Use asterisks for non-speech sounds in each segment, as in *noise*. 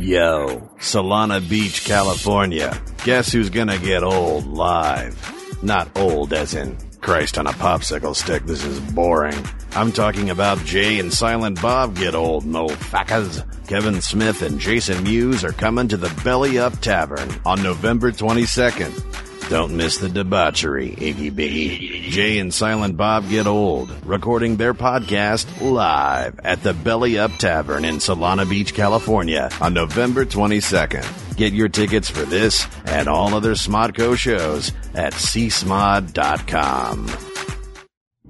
Yo, Solana Beach, California. Guess who's gonna get old live? Not old as in Christ on a popsicle stick, this is boring. I'm talking about Jay and Silent Bob get old, no facas. Kevin Smith and Jason Mewes are coming to the Belly Up Tavern on November 22nd. Don't miss the debauchery, Iggy Biggy. Jay and Silent Bob Get Old, recording their podcast live at the Belly Up Tavern in Solana Beach, California on November 22nd. Get your tickets for this and all other Smodco shows at csmod.com.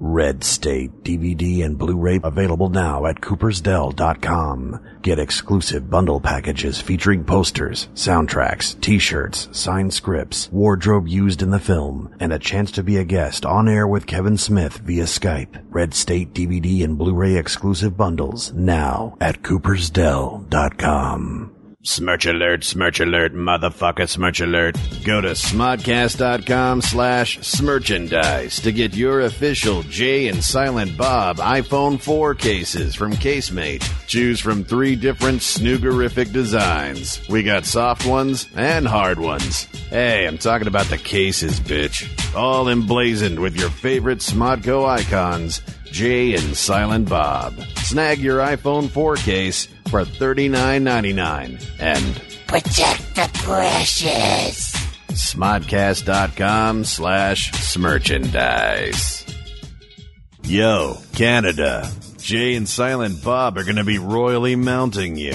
Red State DVD and Blu-ray available now at coopersdell.com. Get exclusive bundle packages featuring posters, soundtracks, t-shirts, signed scripts, wardrobe used in the film, and a chance to be a guest on air with Kevin Smith via Skype. Red State DVD and Blu-ray exclusive bundles now at coopersdell.com. Smirch alert, smirch alert, motherfucker, smirch alert. Go to smodcast.com slash smirchandise to get your official Jay and Silent Bob iPhone 4 cases from Casemate. Choose from three different snoogerific designs. We got soft ones and hard ones. Hey, I'm talking about the cases, bitch. All emblazoned with your favorite Smodco icons, Jay and Silent Bob. Snag your iPhone 4 case for $39.99 and Protect the precious. smodcast.com slash smerchandise. Yo, Canada. Jay and Silent Bob are going to be royally mounting you.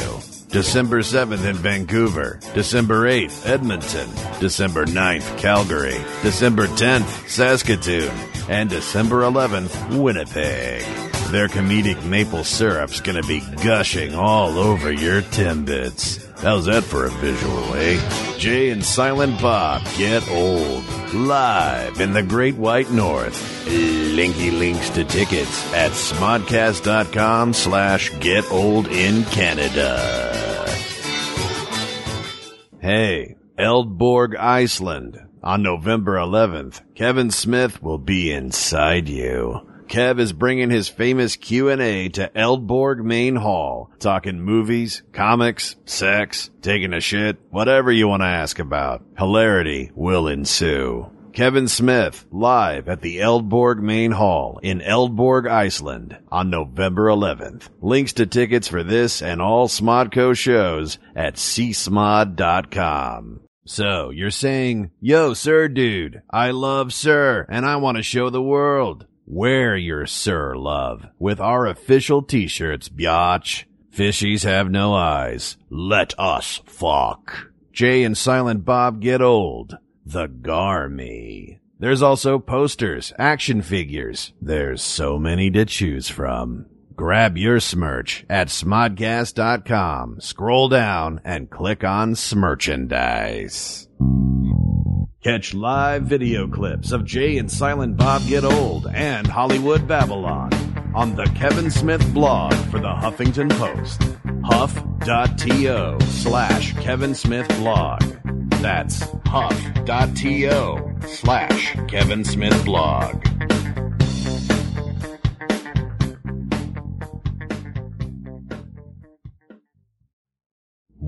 December 7th in Vancouver, December 8th, Edmonton, December 9th, Calgary, December 10th, Saskatoon, and December 11th, Winnipeg. Their comedic maple syrup's gonna be gushing all over your Timbits. How's that for a visual, eh? Jay and Silent Bob get old. Live in the Great White North. Linky links to tickets at smodcast.com slash get old in Canada. Hey, Eldborg, Iceland. On November 11th, Kevin Smith will be inside you. Kev is bringing his famous Q&A to Eldborg Main Hall, talking movies, comics, sex, taking a shit, whatever you want to ask about. Hilarity will ensue. Kevin Smith live at the Eldborg Main Hall in Eldborg, Iceland on November 11th. Links to tickets for this and all Smodco shows at csmod.com. So you're saying, yo, sir dude, I love sir and I want to show the world. Wear your sir love with our official t-shirts, biatch. Fishies have no eyes. Let us fuck. Jay and Silent Bob get old. The Garmy. There's also posters, action figures. There's so many to choose from. Grab your smirch at smodcast.com. Scroll down and click on Smerchandise. Catch live video clips of Jay and Silent Bob Get Old and Hollywood Babble-On on the Kevin Smith blog for the Huffington Post. Huff.to slash Kevin Smith blog. That's huff.to slash Kevin Smith blog.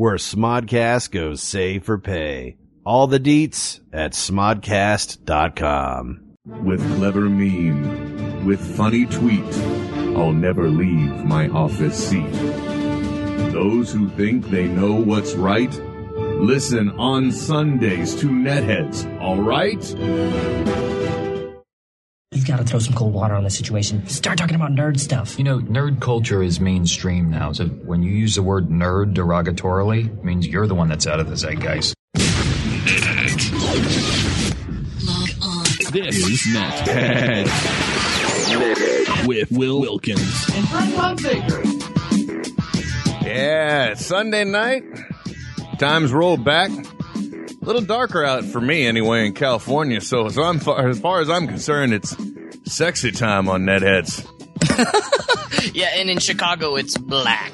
where Smodcast goes save for pay. All the deets at smodcast.com. with clever meme, with funny tweet. I'll never leave my office seat. Those who think they know what's right, listen on Sundays to Netheads, alright? You've got to throw some cold water on the situation. Start talking about nerd stuff. You know, nerd culture is mainstream now. So when you use the word nerd derogatorily, it means you're the one that's out of the zeitgeist. This is not bad. With Will Wilkins. And Frank Hunziker. Yeah, Sunday night. Times roll back. A little darker out for me anyway in California. So as I'm far, as far as I'm concerned, it's sexy time on Netheads. *laughs* Yeah, and in Chicago it's black.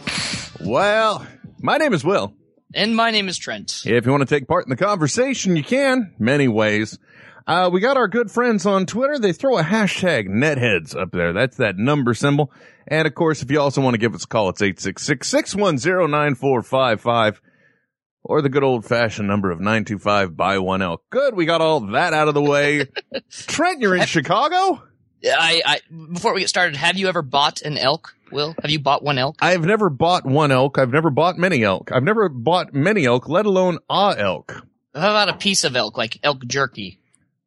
Well, my name is Will. And my name is Trent. If you want to take part in the conversation, you can. Many ways. Uh, we got our good friends on Twitter. They throw a hashtag netheads up there. That's that number symbol. And of course, if you also want to give us a call, it's 866-610-9455 or the good old fashioned number of 925 by one elk. Good. We got all that out of the way. *laughs* Trent, you're in Chicago? I, I before we get started, have you ever bought an elk? Will have you bought one elk? I've never bought one elk. I've never bought many elk. I've never bought many elk, let alone a elk. How about a piece of elk, like elk jerky?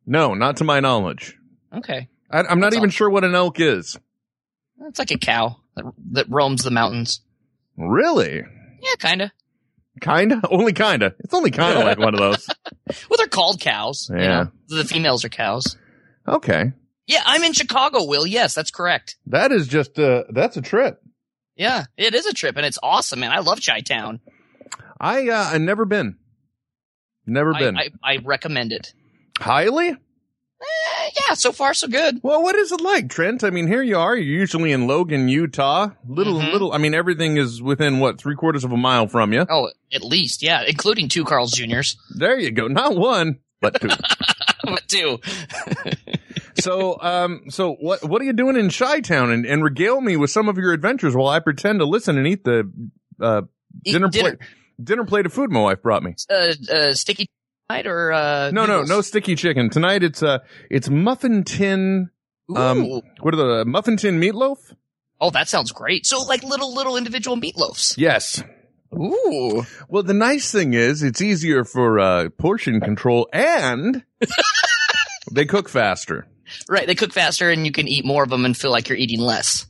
No, not to my knowledge. Okay, I, I'm not even all. sure what an elk is. it's like a cow that, that roams the mountains. Really? Yeah, kinda. Kinda? *laughs* Only kinda. It's only kinda like one of those. *laughs* Well, they're called cows. you Yeah. know. the females are cows. Okay. Yeah, I'm in Chicago. Will yes, that's correct. That is just, uh, that's a trip. Yeah, it is a trip, and it's awesome, man. I love Chi Town. I, uh, I've never been. Never I, been. I, I recommend it. Highly? Eh, yeah, so far so good. Well, what is it like, Trent? I mean, here you are. You're usually in Logan, Utah. Little, Mhm. little, I mean, everything is within what, three quarters of a mile from you. Oh, at least, yeah, including two Carl's Juniors, There you go. Not one, but two. *laughs* but two. *laughs* so, um, so what, what are you doing in Chi Town? And, and regale me with some of your adventures while I pretend to listen and eat the, uh, Eat dinner, dinner. plate, dinner plate of food my wife brought me. Uh, uh, sticky night or uh, No, no, noodles? no sticky chicken. Tonight it's, uh, it's muffin tin, um, what are the, muffin tin meatloaf? oh, that sounds great. So like little little individual meatloafs. Yes. Ooh, Well, the nice thing is it's easier for, uh, portion control and *laughs* they cook faster. right. They cook faster, and you can eat more of them and feel like you're eating less.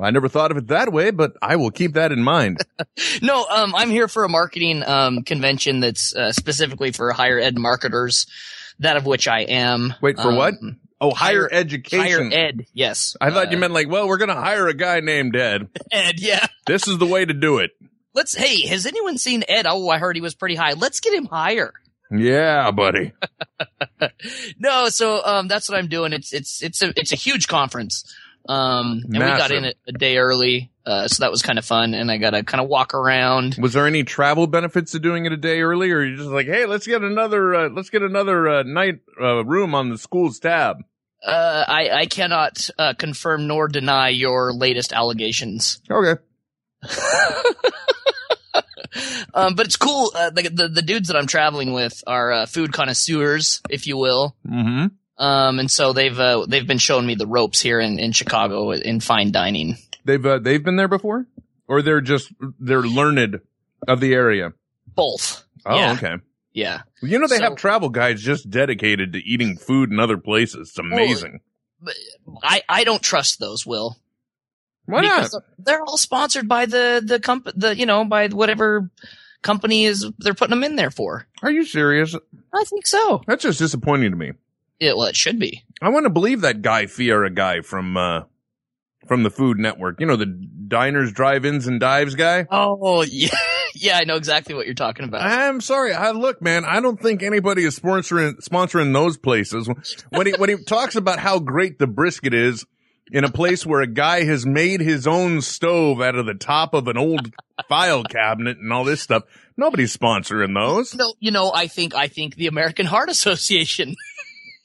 I never thought of it that way, but I will keep that in mind. *laughs* No, um, I'm here for a marketing um convention that's uh, specifically for higher ed marketers. That of which I am. Wait, for Um, what? Oh, higher, higher- education. Higher ed, yes. I thought Uh, you meant like, well, we're going to hire a guy named Ed. *laughs* Ed. Yeah. This is the way to do it. Let's. Hey, has anyone seen Ed? Oh, I heard he was pretty high. Let's get him higher. Yeah, buddy. *laughs* No, so um, that's what I'm doing. It's it's it's a it's a huge conference. Um, and we got in a, a day early, uh, so that was kind of fun. And I got to kind of walk around. Was there any travel benefits to doing it a day early, or you just like, hey, let's get another, uh, let's get another uh, night uh, room on the school's tab? Uh, I I cannot uh, confirm nor deny your latest allegations. Okay. *laughs* Um, but it's cool. Uh, the, the the dudes that I'm traveling with are uh, food connoisseurs, if you will. Mm-hmm. Um, and so they've uh, they've been showing me the ropes here in, in Chicago in fine dining. They've uh, they've been there before, or they're just they're learned of the area. Both. Oh, Yeah. okay. Yeah. You know they So- have travel guides just dedicated to eating food in other places. It's amazing. I, I don't trust those, Will. Why not? because they're all sponsored by the the comp the you know by whatever company is they're putting them in there for. Are you serious? I think so. That's just disappointing to me. Yeah, well, it should be. I want to believe that Guy Fieri guy from uh from the Food Network. You know the diners, drive-ins, and dives guy. Oh *laughs* yeah, yeah, I know exactly what you're talking about. I'm sorry. I look, man. I don't think anybody is sponsoring sponsoring those places. When he when he talks about how great the brisket is in a place where a guy has made his own stove out of the top of an old file cabinet and all this stuff, nobody's sponsoring those. No, you know, I think I think the American Heart Association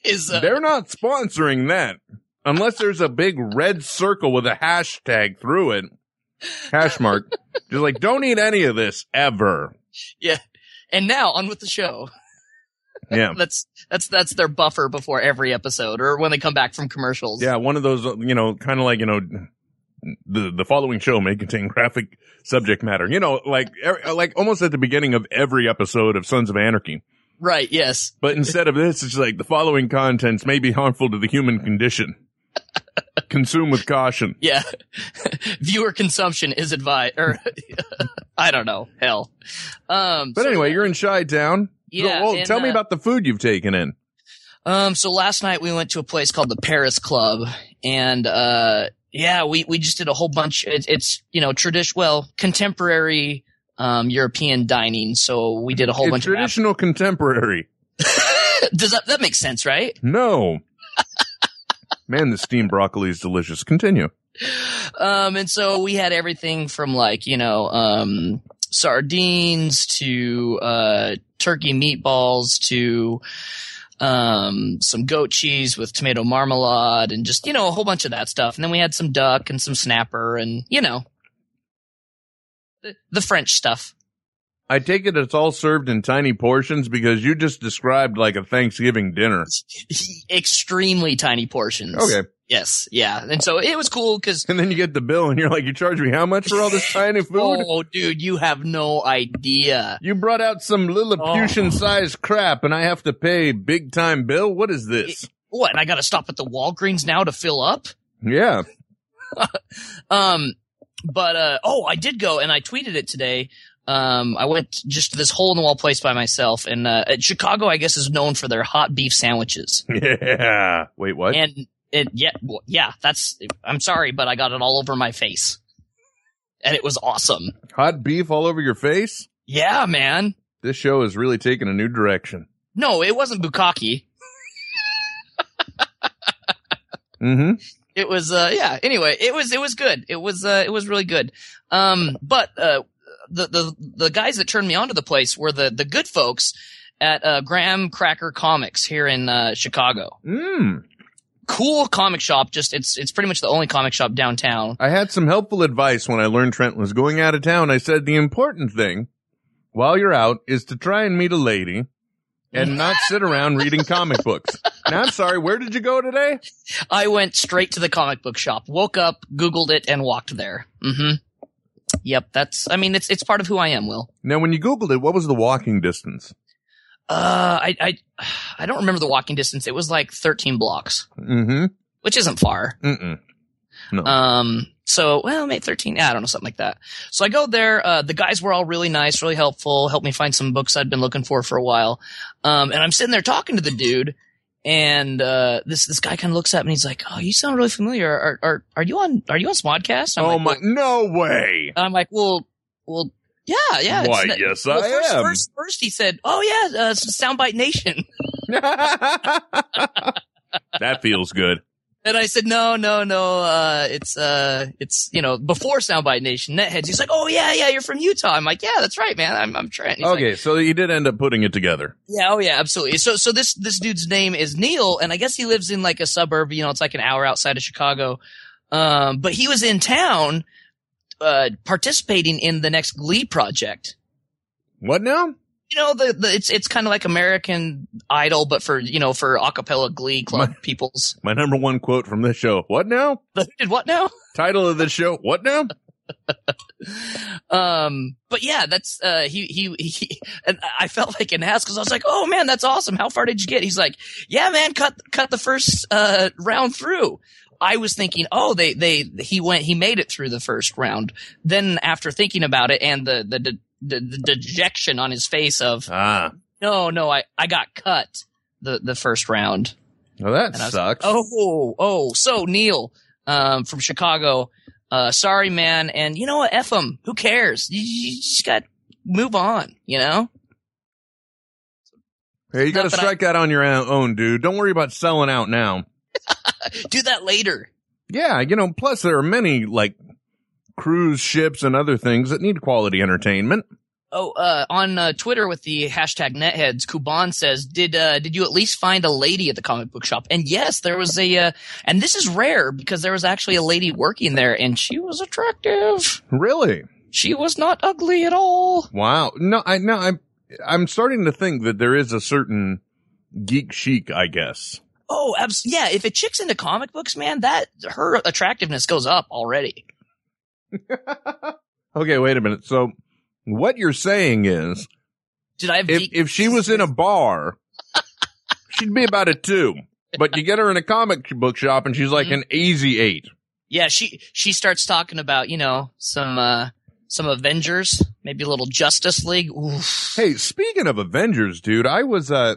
is uh, They're not sponsoring that unless there's a big red circle with a hashtag through it. Hash mark. *laughs* Just like, don't eat any of this ever. yeah. And now on with the show. *laughs* Yeah. That's that's that's their buffer before every episode or when they come back from commercials. Yeah. One of those, you know, kind of like, you know, the, the following show may contain graphic subject matter. You know, like, er- like almost at the beginning of every episode of Sons of Anarchy. Right. Yes. But instead of this, it's like the following contents may be harmful to the human condition. *laughs* Consume with caution. Yeah. *laughs* Viewer consumption is advised, or *laughs* I don't know. Hell. Um. But so- anyway, you're in Chi Town. Yeah, Well, and, tell me uh, about the food you've taken in. Um, so last night we went to a place called the Paris Club and, uh, yeah, we, we just did a whole bunch. It, it's, you know, tradition, well, contemporary, um, European dining. So we did a whole It's bunch of. traditional contemporary. *laughs* Does that that makes sense, right? No. *laughs* Man, the steamed broccoli is delicious. Continue. Um, and so we had everything from like, you know, um, sardines to, uh, turkey meatballs to, um, some goat cheese with tomato marmalade and just, you know, a whole bunch of that stuff. And then we had some duck and some snapper and, you know, the, the French stuff. I take it it's all served in tiny portions because you just described like a Thanksgiving dinner. *laughs* Extremely tiny portions. Okay. Yes. Yeah. And so it was cool because And then you get the bill and you're like, you charge me how much for all this *laughs* tiny food? Oh, dude, you have no idea. You brought out some Lilliputian Oh. sized crap and I have to pay big time bill? What is this? What? And I got to stop at the Walgreens now to fill up? Yeah. *laughs* Um, but, uh, oh, I did go and I tweeted it today. Um, I went just to this hole in the wall place by myself and, uh, Chicago, I guess, is known for their hot beef sandwiches. *laughs* Yeah. Wait, what? And it, yeah, well, yeah, that's, I'm sorry, but I got it all over my face. And it was awesome. Hot beef all over your face? Yeah, man. This show is really taking a new direction. No, it wasn't bukkake. Mm-hmm. It was uh yeah anyway it was it was good. It was uh it was really good. Um but uh the the the guys that turned me onto the place were the the good folks at uh graham cracker comics here in uh chicago. Mm. cool comic shop. Just it's it's pretty much the only comic shop downtown. I had some helpful advice when I learned Trent was going out of town. I said the important thing while you're out is to try and meet a lady and not sit around reading comic books. Now I'm sorry, where did you go today? i went straight to the comic book shop woke up googled it and walked there mm-hmm yep that's i mean it's it's part of who i am will Now when you Googled it, what was the walking distance? uh i i i don't remember the walking distance it was like 13 blocks Mm-hmm. which isn't far Mm-mm. No. Um, so, well, maybe 13. Yeah, I don't know, something like that. So I go there. Uh, the guys were all really nice, really helpful, helped me find some books I'd been looking for for a while. Um, and I'm sitting there talking to the dude and, uh, this, this guy kind of looks at me and he's like, Oh, you sound really familiar. Are, are, are you on, are you on Smodcast? I'm oh like, my, no way. I'm like, well, well, yeah, yeah. Why, not- yes, well, I first, am. First, first he said, Oh yeah, uh, Soundbite Nation. *laughs* *laughs* that feels good. And I said, no, no, no, uh, it's, uh, it's, you know, before Soundbite Nation, Netheads. He's like, oh yeah, yeah, you're from Utah. I'm like, yeah, that's right, man. I'm, I'm Trent. He's like, Okay, so you did end up putting it together. yeah, oh yeah, absolutely. So, so this, this dude's name is Neil, and I guess he lives in like a suburb, you know, it's like an hour outside of Chicago. Um, but he was in town, uh, participating in the next Glee project. What now? You know, the, the it's, it's kind of like American Idol, but for, you know, for a cappella Glee club peoples. My number one quote from this show. What now? The, who did what now? Title of this show. What now? *laughs* Um, but yeah, that's, uh, he, he, he, and I felt like an ass because I was like, oh man, that's awesome. How far did you get? He's like, yeah, man, cut, cut the first, uh, round through. I was thinking, oh, they, they, he went, he made it through the first round. Then after thinking about it and the, the, the, dejection on his face of, Ah, no, no, I, I got cut the, the first round. well that And I was sucks. Oh, oh, so Neil, um, from Chicago, uh, sorry, man. And you know what? F him. Who cares? You, you just got move on, you know? Hey, you got to that I- strike out on your own, dude. Don't worry about selling out now. *laughs* Do that later. Yeah, you know, plus there are many like cruise ships and other things that need quality entertainment. Oh, uh, on uh, Twitter with the hashtag netheads, Kuban says, did, uh, did you at least find a lady at the comic book shop? And yes, there was a, uh, and this is rare because there was actually a lady working there and she was attractive. Really? She was not ugly at all. Wow. No, I no, I'm I'm starting to think that there is a certain geek chic, I guess. Oh, abs- yeah. If a chick's into comic books, man, that, her attractiveness goes up already. *laughs* Okay, wait a minute. So what you're saying is Did I if if she was in a bar, she'd be about a two. But you get her in a comic book shop and she's like an easy eight. Yeah, she she starts talking about you know some uh some Avengers, maybe a little Justice League. Oof. Hey, speaking of Avengers, dude, I was uh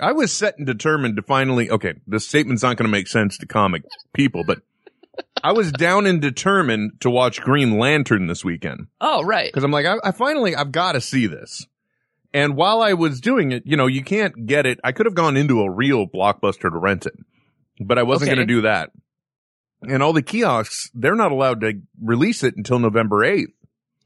I was set and determined to finally okay, this statement's not gonna make sense to comic people, but I was down and determined to watch Green Lantern this weekend Oh, right. because I'm like, I, I finally, I've got to see this. And while I was doing it, you know, you can't get it. I could have gone into a real blockbuster to rent it, but I wasn't Okay. going to do that. And all the kiosks, they're not allowed to release it until November 8th.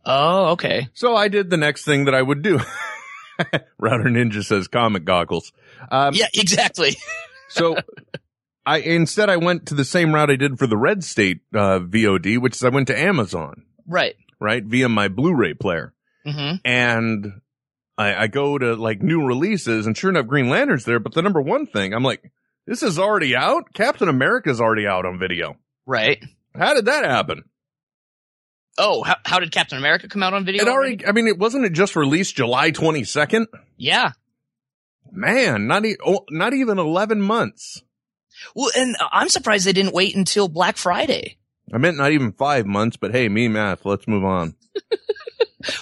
Oh, okay. So I did the next thing that I would do. *laughs* Router Ninja says comic goggles. Um, Yeah, exactly. so *laughs* I instead I went to the same route I did for the Red State uh, VOD, which is I went to Amazon, Right. right, via my Blu-ray player, hmm and I, I go to like new releases, and sure enough, Green Lantern's there. But the number one thing, I'm like, this is already out. Captain America's already out on video. Right. How did that happen? Oh, how, how did Captain America come out on video? It already. I mean, it wasn't it just released July 22nd. Yeah. Man, not e- oh, not even 11 months. Well, and I'm surprised they didn't wait until Black Friday. I meant not even five months, but hey, me math. Let's move on. *laughs*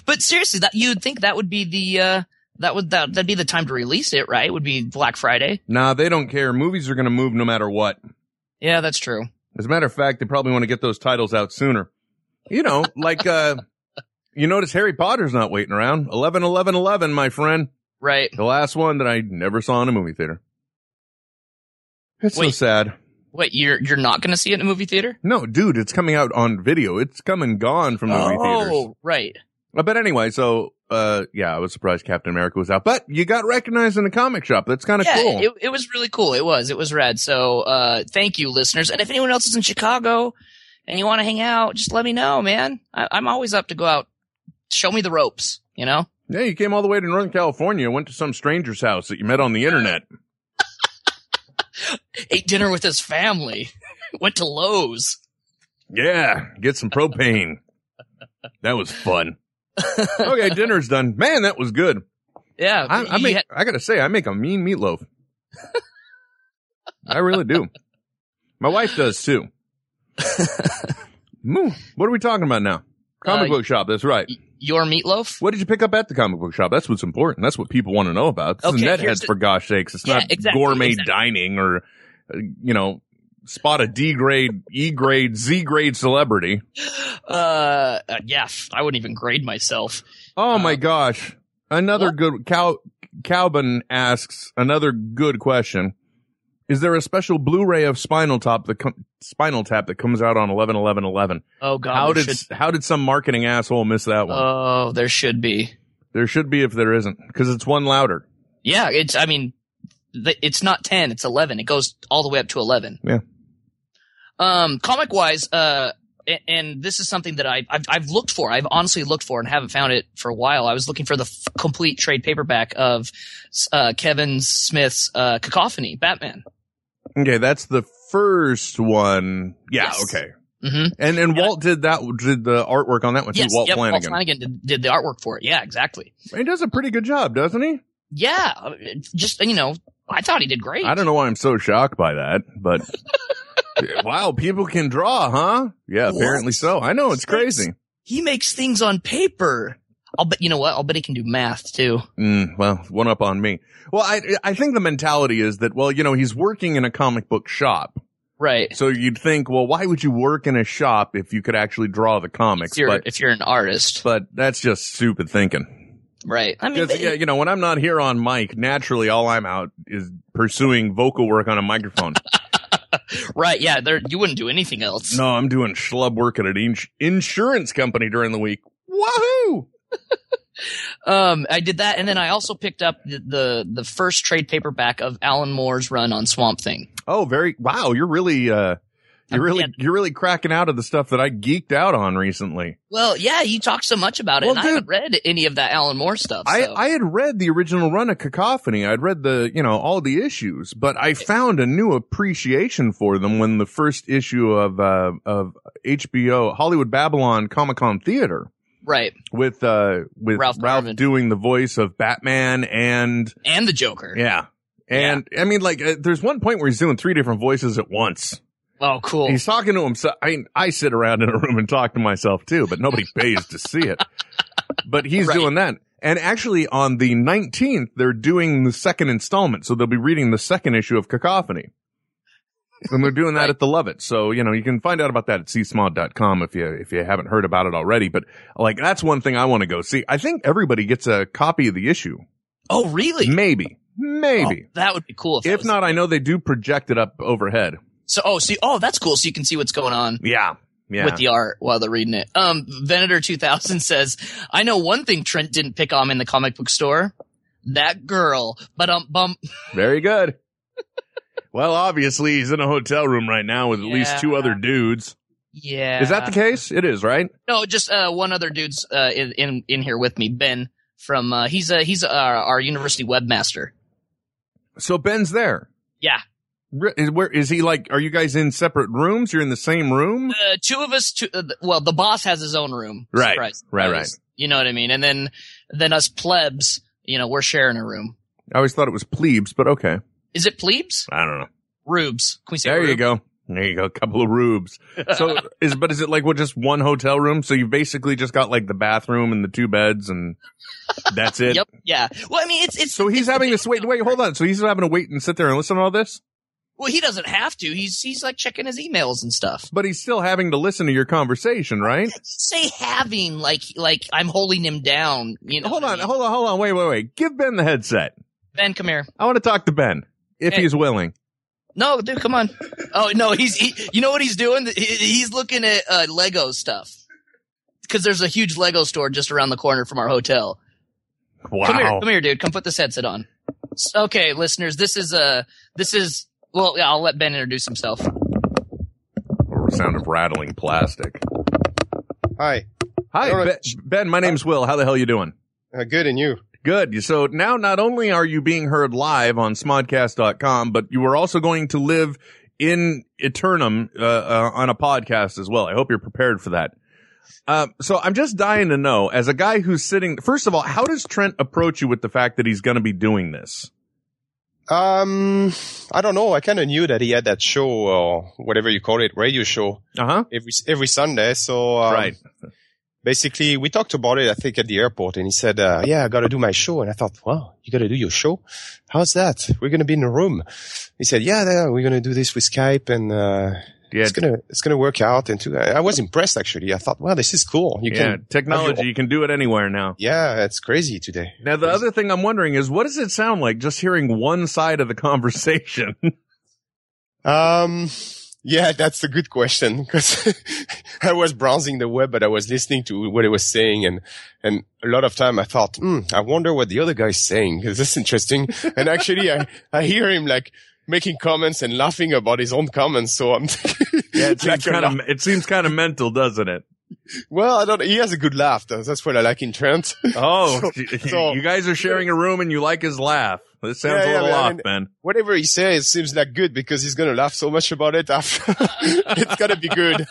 But seriously, that you'd think that would be the uh that would that that'd be the time to release it, right? Would be Black Friday. Nah, they don't care. Movies are going to move no matter what. Yeah, that's true. As a matter of fact, they probably want to get those titles out sooner. You know, like, uh, *laughs* you notice Harry Potter's not waiting around. 11, 11, 11, my friend. Right. The last one that I never saw in a movie theater. It's so sad. Wait, you're you're not going to see it in a movie theater? No, dude, it's coming out on video. It's come and gone from the movie theaters. Oh, right. Uh, But anyway, so, uh, yeah, I was surprised Captain America was out, but you got recognized in a comic shop. That's kind of yeah, cool. it, it was really cool. It was. It was rad. So, uh, thank you, listeners. And if anyone else is in Chicago and you want to hang out, just let me know, man. I, I'm always up to go out. Show me the ropes, you know? yeah, you came all the way to Northern California, went to some stranger's house that you met on the internet. Ate dinner with his family. *laughs* Went to Lowe's. Yeah, get some propane. That was fun. okay, dinner's done. Man, that was good. Yeah. I, I make. had- I gotta say, I make a mean meatloaf. I really do. My wife does too. *laughs* What are we talking about now? Comic Uh, book shop. That's right. Your meatloaf? What did you pick up at the comic book shop? That's what's important. That's what people want to know about. This Okay, is netheads the- for gosh sakes. It's Yeah, not exactly, gourmet exactly. dining or, uh, you know, spot a D grade, E grade, Z grade celebrity. *gasps* Uh, uh, yeah, I wouldn't even grade myself. Oh my Uh, gosh. Another what? good Cal Calvin asks another good question. Is there a special Blu-ray of Spinal Tap that com- Spinal Tap that comes out on 11 11 11? Oh god. How did should- how did some marketing asshole miss that one? Oh, there should be. there should be if there isn't cuz it's one louder. Yeah, it's. I mean, th- it's not ten; it's eleven. It goes all the way up to eleven. Yeah. Um, comic wise, uh, and this is something that I, I've, I've looked for. I've honestly looked for and haven't found it for a while. I was looking for the f- complete trade paperback of uh, Kevin Smith's uh, Cacophony, Batman. Okay, that's the first one. Yeah, Yes. okay. hmm And and Walt did that did the artwork on that one too. Yes, Walt yep, Flanagan. Walt Flanagan did, did the artwork for it. Yeah, exactly. He does a pretty good job, doesn't he? Yeah, uh, just you know, I thought he did great. I don't know why I'm so shocked by that, but *laughs* wow, people can draw, huh? Yeah, apparently so. I know it's crazy. He makes things on paper. I'll bet you know what? I'll bet he can do math too. Mm, well, one up on me. Well, I I think the mentality is that well, you know, he's working in a comic book shop, Right. so you'd think, well, why would you work in a shop if you could actually draw the comics? If you're But if you're an artist, but that's just stupid thinking. Right? I mean, yeah, you know, when I'm not here on mic, naturally, all I'm out is pursuing vocal work on a microphone. *laughs* right? Yeah, there you wouldn't do anything else. no, I'm doing schlub work at an ins- insurance company during the week. Wahoo! *laughs* Um, I did that, and then I also picked up the the, the first trade paperback of Alan Moore's run on Swamp Thing. Oh, very wow! You're really, uh, you're really, Yeah. you're really cracking out of the stuff that I geeked out on recently. Well, yeah, you talked so much about it, Well, and I haven't read any of that Alan Moore stuff. I, so- I had read the original run of Cacophony. I'd read the, you know, all the issues, but I found a new appreciation for them when the first issue of, uh, of HBO Hollywood Babble-On Comic Con Theater right, with, uh, with Ralph Ralph, doing the voice of Batman and, and the Joker. yeah. And I mean, like, uh, there's one point where he's doing three different voices at once. Oh, cool. He's talking to himself. I mean, I sit around in a room and talk to myself too, but nobody *laughs* pays to see it. But he's Right. doing that. And actually on the 19th, they're doing the second installment. So they'll be reading the second issue of Cacophony. and they're doing that at the Lovitz. So, you know, you can find out about that at csmod.com if you, if you haven't heard about it already. But like, that's one thing I want to go see. I think everybody gets a copy of the issue. Oh, really? Maybe. Oh, Maybe. Oh, that would be cool. If, if not, I know they do project it up overhead. So oh, see, oh, that's cool. So you can see what's going on. Yeah. Yeah. with the art while they're reading it. Um, Venator 2000 says, I know one thing Trent didn't pick on in the comic book store. That girl, but um, bum. *laughs* Very good. well, obviously he's in a hotel room right now with at least two other dudes. Yeah. Is that the case? It is, right? No, just, uh, one other dude's, uh, in, in, in here with me, Ben from, uh, he's, uh, he's, uh, our university webmaster. So Ben's there. Yeah. Is, where is he like, are you guys in separate rooms? You're in the same room? Uh, two of us, two, uh, well, the boss has his own room. Right. Surprise, Right, surprise. You know what I mean? And then, then us plebs, you know, we're sharing a room. I always thought it was plebes, but okay. Is it plebes? I don't know. Rubes. Can we say There you go. There you go. A couple of rubes. So is, but is it like what just one hotel room? So you basically just got like the bathroom and the two beds and that's it. *laughs* Yep. Yeah. Well, I mean, it's, it's, So he's it's having to wait, wait, hold on. So he's having to wait and sit there and listen to all this, Well, he doesn't have to. He's he's like checking his emails and stuff. but he's still having to listen to your conversation, right? *laughs* Say having like like I'm holding him down. You know. Hold what I on, mean? hold on, hold on. Wait, wait, wait. Give Ben the headset. Ben, come here. I want to talk to Ben if Hey. he's willing. No, dude, come on. Oh no, he's he, you know what he's doing? He, he's looking at uh, Lego stuff because there's a huge Lego store just around the corner from our hotel. Wow. Come here, come here, dude. Come put this headset on. Okay, listeners, this is uh this is well, yeah, I'll let Ben introduce himself. Or sound of rattling plastic. Hi. Hi, All ben, right. ben. My name's Will. How the hell you doing? Uh, good, and you? Good. So now not only are you being heard live on smodcast.com, but you are also going to live in eternum uh, uh, on a podcast as well. I hope you're prepared for that. Uh, so I'm just dying to know, as a guy who's sitting, first of all, how does Trent approach you with the fact that he's going to be doing this? Um, I don't know. I kind of knew that he had that show or whatever you call it, radio show Uh huh. every every Sunday. So um, Right. basically, we talked about it. I think at the airport, and he said, uh, "Yeah, I got to do my show." And I thought, "Wow, you got to do your show? How's that? We're gonna be in a room." He said, "Yeah, yeah we're gonna do this with Skype, and uh, Yeah. it's gonna it's gonna work out." And I was impressed actually. I thought, "Wow, this is cool. You yeah. can Technology. You can do it anywhere now. Yeah, it's crazy today. Now, the other thing I'm wondering is what does it sound like just hearing one side of the conversation? *laughs* Um, yeah, that's a good question because *laughs* I was browsing the web, but I was listening to what he was saying, and and a lot of time I thought, hmm, I wonder what the other guy's saying. *laughs* Is this interesting? and actually, I I hear him like making comments and laughing about his own comments. So I'm *laughs* yeah. It seems kind of, it seems kind of mental, doesn't it? well, I don't. He has a good laugh. though. That's what I like in Trent. *laughs* Oh, So- so- you guys are sharing a room and you like his laugh. This sounds Yeah, a little man, I off, mean- Ben. Whatever he says seems like good because he's gonna laugh so much about it after. *laughs* it's gotta be good.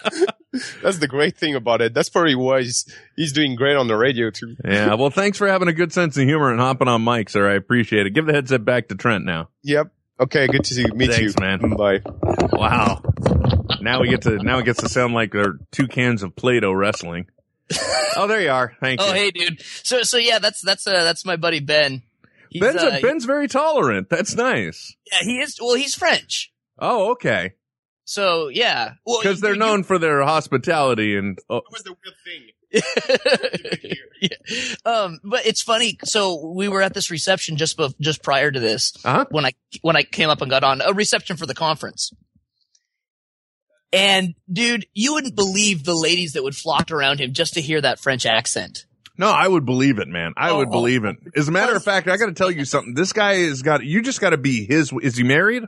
That's the great thing about it. That's probably why he's, he's doing great on the radio too. Yeah. Well, thanks for having a good sense of humor and hopping on mic, sir. I appreciate it. Give the headset back to Trent now. Yep. Okay. Good to see, meet Thanks, you, man. Bye. Wow. Now we get to, now it gets to sound like there are two cans of Play-Doh wrestling. *laughs* Oh, there you are. Thank Oh, you. Oh, hey, dude. So so yeah, that's that's uh that's my buddy Ben. He's, Ben's, uh, Ben's very tolerant. That's nice. yeah, he is. Well, he's French. Oh, okay. So yeah, well, Because they're you- known for their hospitality and, oh, That was the weird thing. *laughs* Yeah. Um, but it's funny. So we were at this reception just bef- just prior to this uh-huh. when I when I came up and got on a reception for the conference. And dude, you wouldn't believe the ladies that would flock around him just to hear that French accent. No, I would believe it, man. I would Oh. believe it. As a matter of fact, I got to tell you something. This guy has got, you just got to be his, is he married?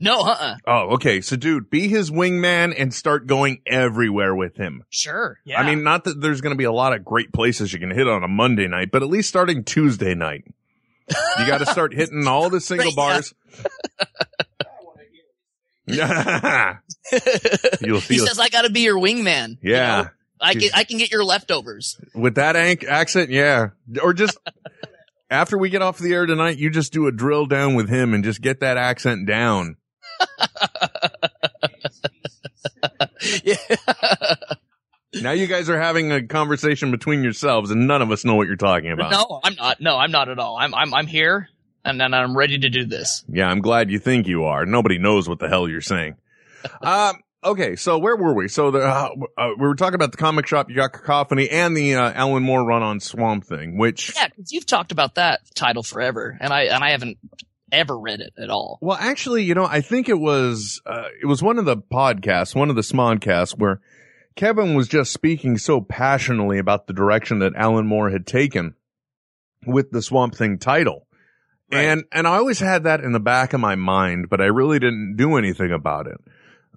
No, uh-uh. Oh, okay. So dude, be his wingman and start going everywhere with him. Sure. Yeah. I mean, not that there's going to be a lot of great places you can hit on a Monday night, but at least starting Tuesday night, you got to start *laughs* hitting all the single Yeah. bars. *laughs* You'll feel. he says, I gotta be your wingman. You yeah. know? I can, I can get your leftovers. With that ank- accent, yeah. Or just after we get off the air tonight, you just do a drill down with him and just get that accent down. *laughs* yeah. Now you guys are having a conversation between yourselves and none of us know what you're talking about. No, I'm not. No, I'm not at all. I'm, I'm, I'm here. and then I'm ready to do this. Yeah, I'm glad you think you are. Nobody knows what the hell you're saying. um, *laughs* okay, so where were we? So the uh, uh, we were talking about the comic shop. You got Cacophony and the uh, Alan Moore run on Swamp Thing, which Yeah, because you've talked about that title forever, and I and I haven't ever read it at all. Well, actually, you know, I think it was uh, it was one of the podcasts, one of the Smodcasts, where Kevin was just speaking so passionately about the direction that Alan Moore had taken with the Swamp Thing title. And and I always had that in the back of my mind, but I really didn't do anything about it.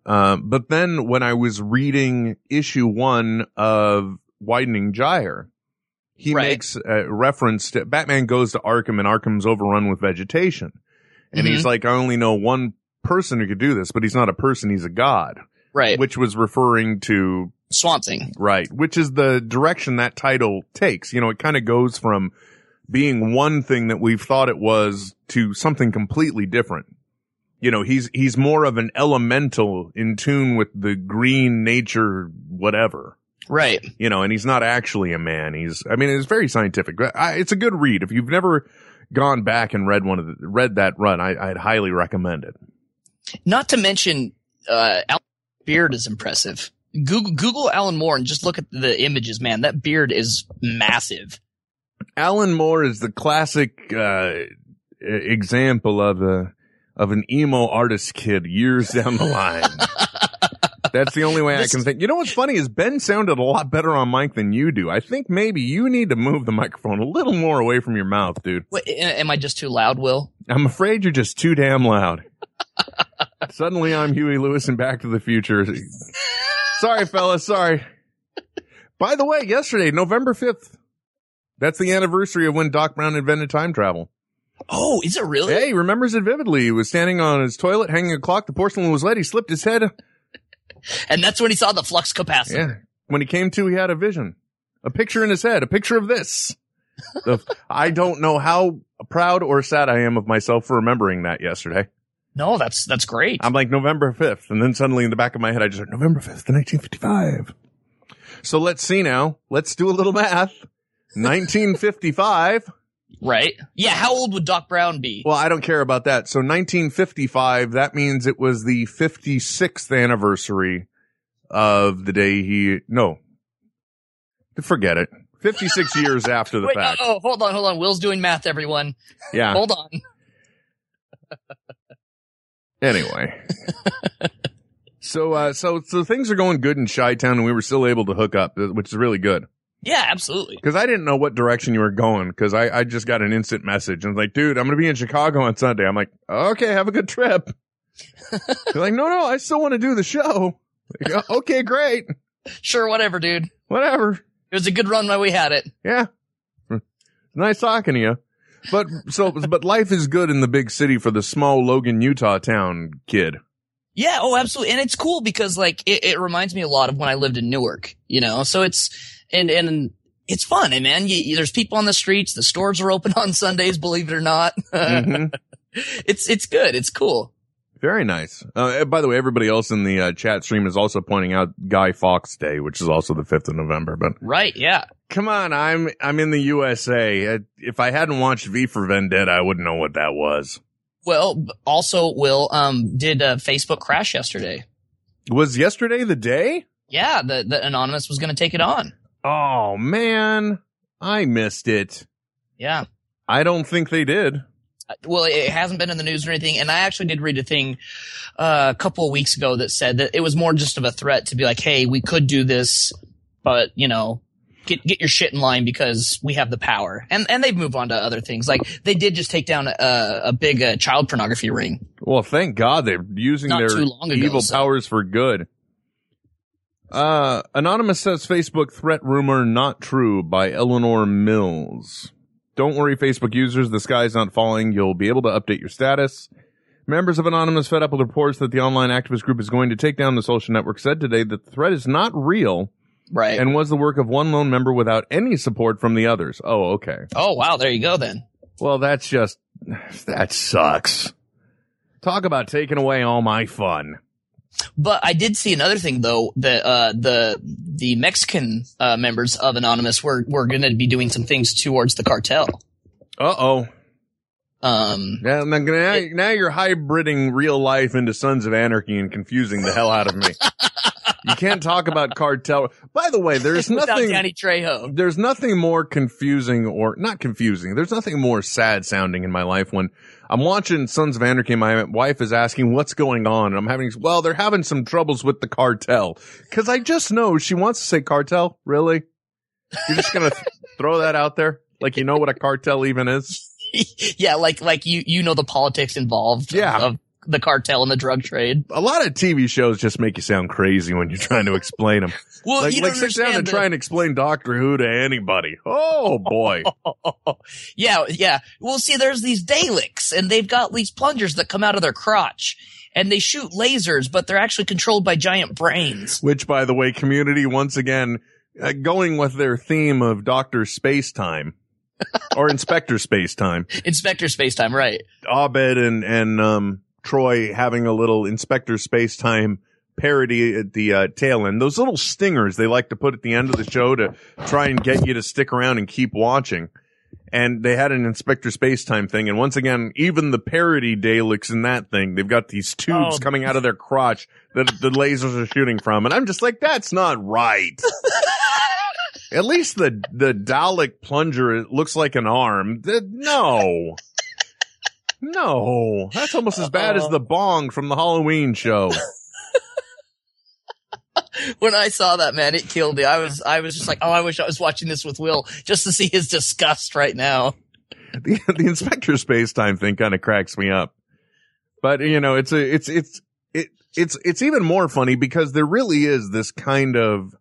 Um, but then when I was reading issue one of Widening Gyre, he Right. makes a reference to Batman goes to Arkham and Arkham's overrun with vegetation. And he's Mhm. like, I only know one person who could do this, but he's not a person, he's a god. Right. Which was referring to, Swamp Thing. right, which is the direction that title takes. You know, it kind of goes from being one thing that we've thought it was to something completely different. You know, he's, he's more of an elemental in tune with the green nature, whatever Right. you know, and he's not actually a man. He's, I mean, it's very scientific. But I, it's a good read. If you've never gone back and read one of the, read that run, I, I'd highly recommend it. Not to mention, uh, Alan beard is impressive. Google, Google Alan Moore and just look at the images, man. That beard is massive. Alan Moore is the classic, uh, example of a, of an emo artist kid years down the line. *laughs* That's the only way I can think. You know what's funny is Ben sounded a lot better on mic than you do. I think maybe you need to move the microphone a little more away from your mouth, dude. Wait, am I just too loud, Will? I'm afraid you're just too damn loud. *laughs* Suddenly I'm Huey Lewis and Back to the Future. sorry, fellas. Sorry. By the way, yesterday, November 5th, that's the anniversary of when Doc Brown invented time travel. Oh, is it really? Hey, he remembers it vividly. He was standing on his toilet, hanging a clock. The porcelain was wet. He slipped his head. And that's when he saw the flux capacitor. Yeah. When he came to, he had a vision, a picture in his head, a picture of this. The- *laughs* I don't know how proud or sad I am of myself for remembering that yesterday. No, that's that's great. I'm like November 5th. And then suddenly in the back of my head, I just heard November 5th, 1955. So let's see now. Let's do a little math. 1955. Right? Yeah. How old would Doc Brown be? Well, I don't care about that. So 1955, that means it was the 56th anniversary of the day he, no, forget it. 56 *laughs* years after the Wait, fact. oh, hold on, hold on. Will's doing math, everyone. Yeah. Hold on. *laughs* Anyway. so, uh, so, so things are going good in Chi-Town and we were still able to hook up, which is really good. Yeah, absolutely. Cause I didn't know what direction you were going. Cause I, I just got an instant message and was like, dude, I'm going to be in Chicago on Sunday. I'm like, okay, have a good trip. *laughs* They're like, no, no, I still want to do the show. Like, "Oh, okay, great. Sure, whatever, dude. Whatever. It was a good run while we had it. Yeah. Hmm. Nice talking to you. But so, but life is good in the big city for the small Logan, Utah town kid. Yeah, oh, absolutely. And it's cool because like it, it reminds me a lot of when I lived in Newark, you know? So it's, and, and it's fun. And man, you, you- there's people on the streets. The stores are open *laughs* on Sundays, believe it or not. Mhm. *laughs* it's, it's good. It's cool. Very nice. Uh, by the way, everybody else in the uh, chat stream is also pointing out Guy Fawkes Day, which is also the 5th of November. But Right. Yeah. come on, I'm, I'm in the USA. Uh, If I hadn't watched V for Vendetta, I wouldn't know what that was. Well, also, Will, um, did uh, Facebook crash yesterday? Was yesterday the day? Yeah, the, the anonymous was going to take it on. Oh man, I missed it. Yeah. I don't think they did. Uh, Well, it hasn't been in the news or anything. And I actually did read a thing uh, a couple of weeks ago that said that it was more just of a threat to be like, "Hey, we could do this, but you know, get get your shit in line because we have the power." And and they've moved on to other things. Like they did just take down a, a big uh, child pornography ring. Well, thank God they're using Not their ago, evil so- powers for good. Uh, Anonymous says Facebook threat rumor not true by Elinor Mills. Don't worry, Facebook users, the sky's not falling. You'll be able to update your status. Members of Anonymous fed up with reports that the online activist group is going to take down the social network said today that the threat is not real Right. and was the work of one lone member without any support from the others. Oh, okay. oh wow, there you go then. Well, that's just, that sucks. Talk about taking away all my fun. But I did see another thing though that uh, the the Mexican uh, members of Anonymous were were going to be doing some things towards the cartel. Uh oh. Um, Now, now, now, now you're hybriding real life into Sons of Anarchy and confusing the hell out of me. *laughs* you can't talk about cartel. By the way, there's *laughs* nothing. Danny Trejo. There's nothing more confusing or not confusing. There's nothing more sad sounding in my life when I'm watching Sons of Anarchy. My wife is asking what's going on. And I'm having, well, they're having some troubles with the cartel. Cause I just know she wants to say cartel. Really? You're just going to *laughs* throw that out there? Like you know what a cartel even is? *laughs* yeah, like like you you know the politics involved. Yeah. Of, the cartel and the drug trade. A lot of TV shows just make you sound crazy when you're trying to explain them. *laughs* Well, like you like sit down and the- try and explain Doctor Who to anybody. Oh boy. *laughs* yeah, yeah. Well, see, there's these Daleks, and they've got these plungers that come out of their crotch, and they shoot lasers, but they're actually controlled by giant brains. Which, by the way, community once again uh, going with their theme of Doctor Space Time *laughs* or Inspector Space Time. Inspector Space Time, right? Abed and and um, Troy having a little Inspector Space Time parody at the uh, tail end. Those little stingers they like to put at the end of the show to try and get you to stick around and keep watching. And they had an Inspector Spacetime thing, and once again, even the parody Daleks in that thing, they've got these tubes Oh. coming out of their crotch that the lasers are shooting from, and I'm just like, that's not right. *laughs* At least the the Dalek plunger it looks like an arm. No. No, that's almost as bad as the bong from the Halloween show. *laughs* When I saw that, man, it killed me. I was, I was just like, oh, I wish I was watching this with Will just to see his disgust right now. the, the Inspector Space Time thing kind of cracks me up. But you know, it's a, it's, it's, it, it's, it's even more funny because there really is this kind of,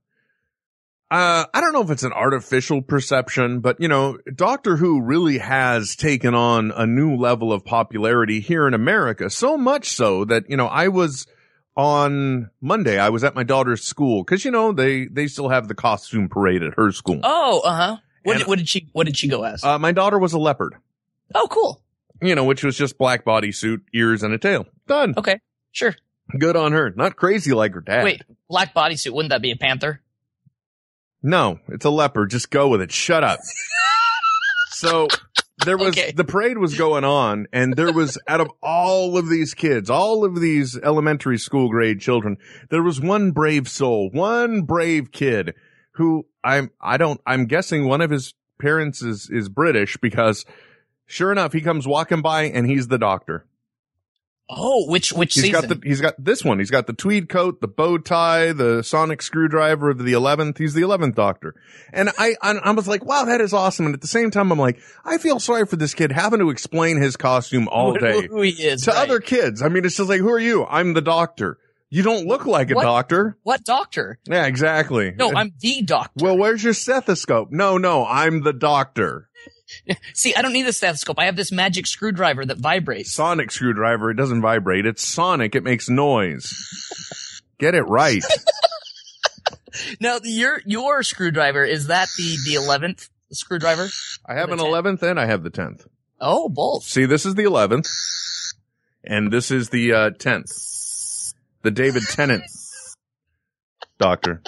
uh, I don't know if it's an artificial perception, but you know, Doctor Who really has taken on a new level of popularity here in America. So much so that, you know, I was on Monday, I was at my daughter's school cause you know, they, they still have the costume parade at her school. Oh, uh huh. What, did, what did she, what did she go as? Uh, my daughter was a leopard, oh, cool. you know, which was just black bodysuit, ears and a tail. Done. Okay, sure. Good on her. Not crazy like her dad. Wait, black bodysuit. Wouldn't that be a panther? No, it's a leopard. Just go with it. Shut up. *laughs* so there was, Okay. the parade was going on and there was out of all of these kids, all of these elementary school grade children, there was one brave soul, one brave kid who I'm, I don't, I'm guessing one of his parents is, is British because sure enough, he comes walking by and he's the doctor. Oh, which which He's season? got the he's got this one. He's got the tweed coat, the bow tie, the sonic screwdriver of the eleventh. He's the eleventh Doctor, and I, I I was like, wow, that is awesome. And at the same time, I'm like, I feel sorry for this kid having to explain his costume all day Who is to right. other kids. I mean, it's just like, who are you? I'm the Doctor. You don't look like a What? doctor. What doctor? Yeah, exactly. No, I'm the doctor. Well, where's your stethoscope? No, no, I'm the Doctor. *laughs* See, I don't need a stethoscope. I have this magic screwdriver that vibrates. Sonic screwdriver. It doesn't vibrate. It's sonic. It makes noise. Get it right. *laughs* Now, your your screwdriver is that the the eleventh screwdriver? I have an eleventh and I have the tenth. Oh, both. See, this is the 11th, and this is the uh, 10th. The David Tennant *laughs* Doctor.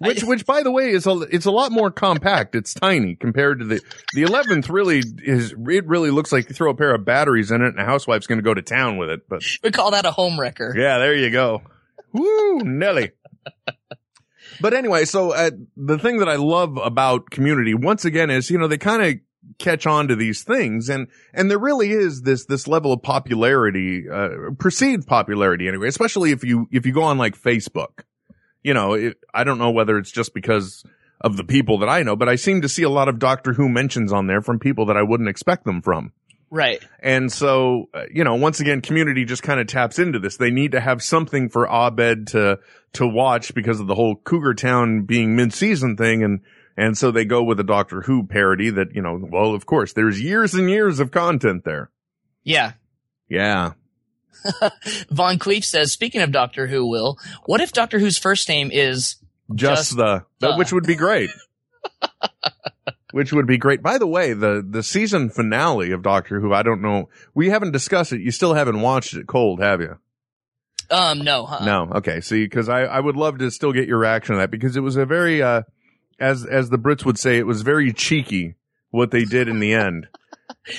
Which, which, by the way, is a it's a lot more compact. It's tiny compared to the the eleventh. Really is it really looks like you throw a pair of batteries in it, and a housewife's going to go to town with it. But We call that a home wrecker. yeah, there you go. Woo, Nelly. but anyway, so uh, the thing that I love about community once again is, you know, they kind of catch on to these things and, and there really is this, this level of popularity, uh, perceived popularity anyway, especially if you, if you go on like Facebook, you know, it, I don't know whether it's just because of the people that I know, but I seem to see a lot of Doctor Who mentions on there from people that I wouldn't expect them from. Right. And so, uh, you know, once again, community just kind of taps into this. They need to have something for Abed to, to watch because of the whole Cougar Town being mid-season thing. And, and so they go with a Doctor Who parody that, you know, well, of course, there's years and years of content there. Yeah. Yeah. *laughs* Von Cleef says, speaking of Doctor Who, Will, what if Doctor Who's first name is Just, Just the, the. which would be great. *laughs* which would be great. By the way, the, the season finale of Doctor Who, I don't know. We haven't discussed it. You still haven't watched it cold, have you? um no, huh? No. Okay. See, cause I, I would love to still get your reaction to that because it was a very, uh, as, as the Brits would say, it was very cheeky what they did in the end.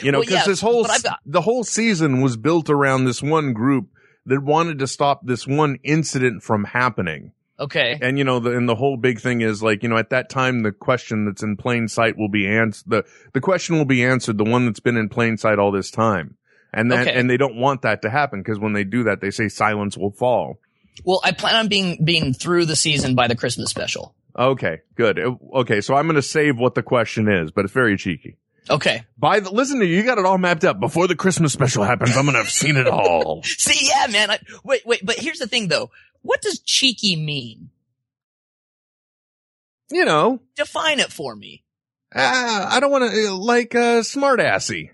You know, Well, because yeah, this whole got- the whole season was built around this one group that wanted to stop this one incident from happening. Okay. And you know, the and the whole big thing is like, you know, at that time the question that's in plain sight will be answered the the question will be answered, the one that's been in plain sight all this time. And that Okay. and they don't want that to happen because when they do that, they say silence will fall. Well, I plan on being being through the season by the Christmas special. Okay, good. Uh, Okay, so I'm going to save what the question is, but it's very cheeky. Okay. By the listen to you, you got it all mapped up before the Christmas special happens. I'm going to have seen it all. *laughs* See, yeah, man. I, wait, wait, but here's the thing, though. What does cheeky mean? you know, Define it for me. uh, I don't want to like uh, smartassy,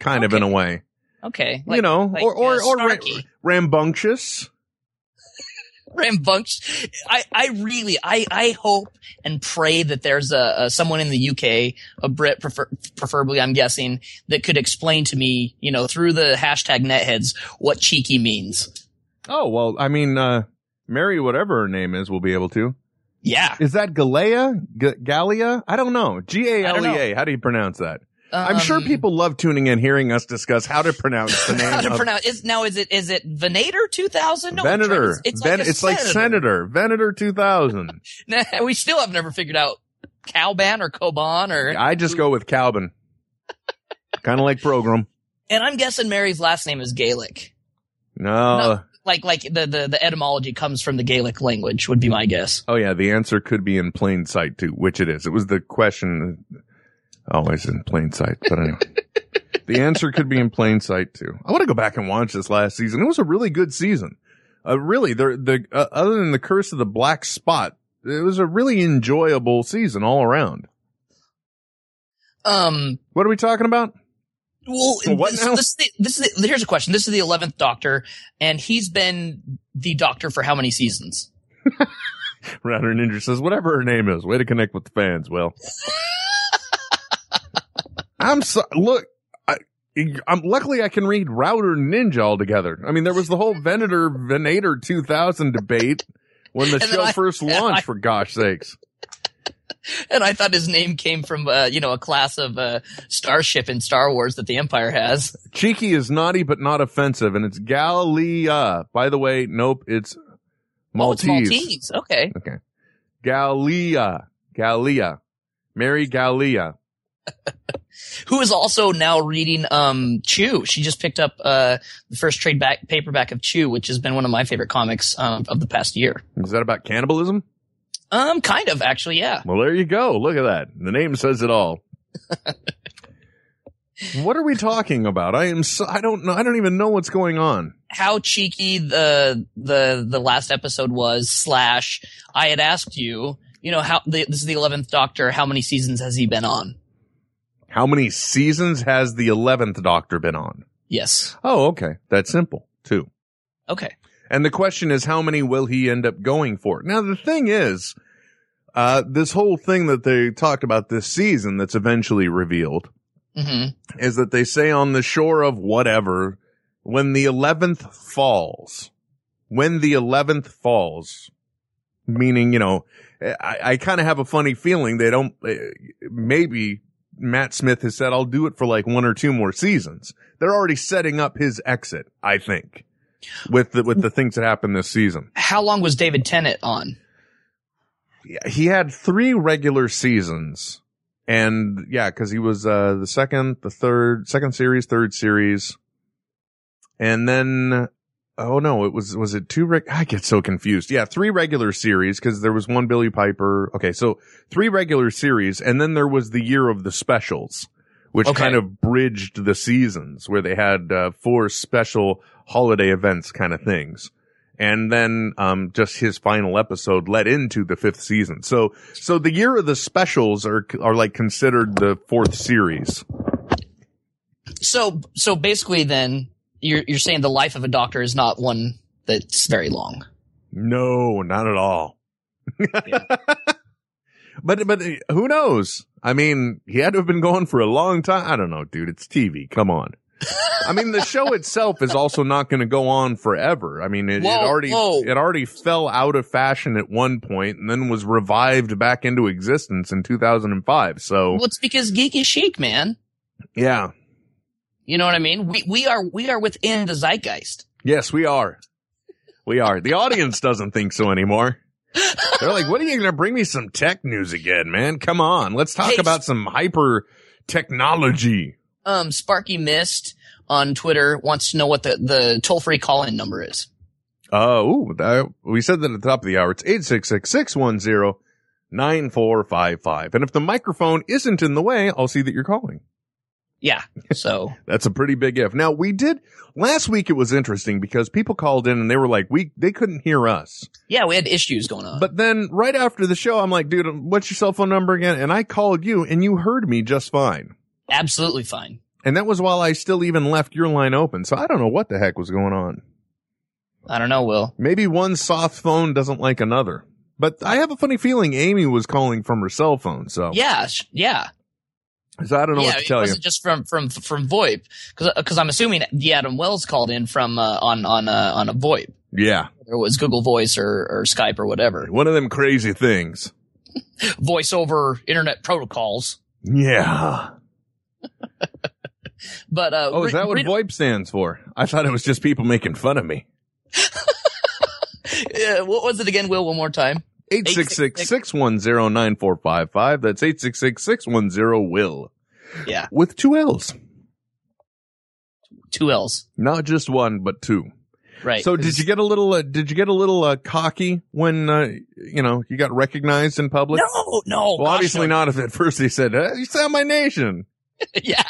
kind of in a way. Okay. you know, like, or or, uh, or ra- rambunctious. Rambunctious. I, I really, I, I hope and pray that there's a, a someone in the UK, a Brit, prefer, preferably, I'm guessing, that could explain to me, you know, through the hashtag netheads, what cheeky means. Oh well, I mean, uh, Mary, whatever her name is, will be able to. Yeah. Is that Galea? G- Gallia? I don't know. G A L E A. How do you pronounce that? I'm sure Um, people love tuning in, hearing us discuss how to pronounce the *laughs* name. How to of pronounce? Is, now, is it is it Venator 2000? No, Venator. It's, it's, Ven- like, it's like Senator. Venator 2000. *laughs* Nah, we still have never figured out Calban or Coban or. I just go with Calvin. *laughs* kind of like program. And I'm guessing Mary's last name is Gaelic. No. No. Like like the, the the etymology comes from the Gaelic language would be my guess. Oh yeah, the answer could be in plain sight too, which it is. It was the question always in plain sight, but anyway. *laughs* the answer could be in plain sight too. I want to go back and watch this last season. It was a really good season. Uh, really, the the uh, other than the curse of the black spot, it was a really enjoyable season all around. Um. What are we talking about? Well, what this, now? this, is this is the, here's a question. This is the eleventh Doctor, and he's been the Doctor for how many seasons? *laughs* Router Ninja says, whatever her name is, way to connect with the fans, Will. *laughs* I'm so, look, I, I'm luckily I can read Router Ninja altogether. I mean, there was the whole Venator, Venator 2000 debate when the *laughs* show I- first *laughs* launched, I- for gosh sakes. And I thought his name came from uh, you know a class of uh, starship in Star Wars that the Empire has. *laughs* Cheeky is naughty but not offensive, and it's Gallia. By the way, nope, it's Maltese. Oh, it's Maltese. Okay. Okay. Gallia. Gallia. Mary Gallia. Who is also now reading um Chew. She just picked up uh the first trade back paperback of Chew, which has been one of my favorite comics um, of the past year. Is that about cannibalism? Um, kind of actually, yeah. Well, there you go. Look at that. The name says it all. *laughs* what are we talking about? I am so, I don't know. I don't even know what's going on. How cheeky the the the last episode was. Slash, I had asked you, you know, how the, this is the eleventh Doctor. How many seasons has he been on? How many seasons has the 11th Doctor been on? Yes. Oh, okay. That's simple, too. Okay. And the question is, how many will he end up going for? Now, the thing is, uh, this whole thing that they talked about this season that's eventually revealed hmm is that they say on the shore of whatever, when the 11th falls, when the 11th falls, meaning, you know, I, I kind of have a funny feeling they don't, uh, maybe Matt Smith has said, I'll do it for like one or two more seasons. They're already setting up his exit, I think, with the, with the things that happened this season. How long was David Tennant on? Yeah, He had three regular seasons and yeah, cause he was, uh, the second, the third, second series, third series. And then, oh no, it was, was it two, reg- I get so confused. Yeah, three regular series cause there was one Billie Piper. Okay. So three regular series and then there was the year of the specials, which Okay. kind of bridged the seasons where they had, uh, four special holiday events kind of things. And then, um, just his final episode led into the fifth season. So, so the year of the specials are, are like considered the fourth series. So so basically, then you're you're saying the life of a Doctor is not one that's very long. No, not at all. *laughs* but, but uh, who knows? I mean, he had to have been going for a long time. I don't know, dude. It's TV. Come on. I mean, the show itself is also not going to go on forever. I mean, it, Whoa, it already, whoa. it already fell out of fashion at one point and then was revived back into existence in 2005. So Well, it's because geek is chic, man. yeah, You know what I mean? We we are we are within the zeitgeist. Yes, we are. We are. The audience *laughs* doesn't think so anymore. They're like, what are you going to bring me some tech news again, man? Come on. Let's talk Hey, about some hyper technology. Um, Sparky Mist on Twitter wants to know what the the toll free call in number is. Uh, we said that at the top of the hour. It's 866-610-9455. And if the microphone isn't in the way, I'll see that you're calling. Yeah. So *laughs* That's a pretty big if. Now we did last week. It was interesting because people called in and they were like, we, they couldn't hear us. yeah, we had issues going on. But then right after the show, I'm like, dude, what's your cell phone number again? And I called you and you heard me just fine. absolutely fine. And that was while I still even left your line open. So I don't know what the heck was going on. I don't know, Will. Maybe one soft phone doesn't like another. But I have a funny feeling Amy was calling from her cell phone. So, Yeah, sh- yeah. So I don't know yeah, what to it tell you. wasn't just from from from VoIP because I'm assuming the Adam Wells called in from uh, on on uh, on a VoIP. Yeah. It was Google Voice or or Skype or whatever. One of them crazy things. *laughs* Voice over internet protocols. Yeah. *laughs* But uh, Oh, is that what VoIP stands for? I thought it was just people making fun of me. *laughs* uh, what was it again, Will? One more time. 866-610-9455. That's 866-610-WILL. Yeah, With two L's. two L's. Not just one, but two. Right. So did you get a little, uh, did you get a little, uh, cocky when, uh, you know, you got recognized in public? No, no. Well, gosh, obviously no. not if at first he said, you sound my nation. *laughs* yeah.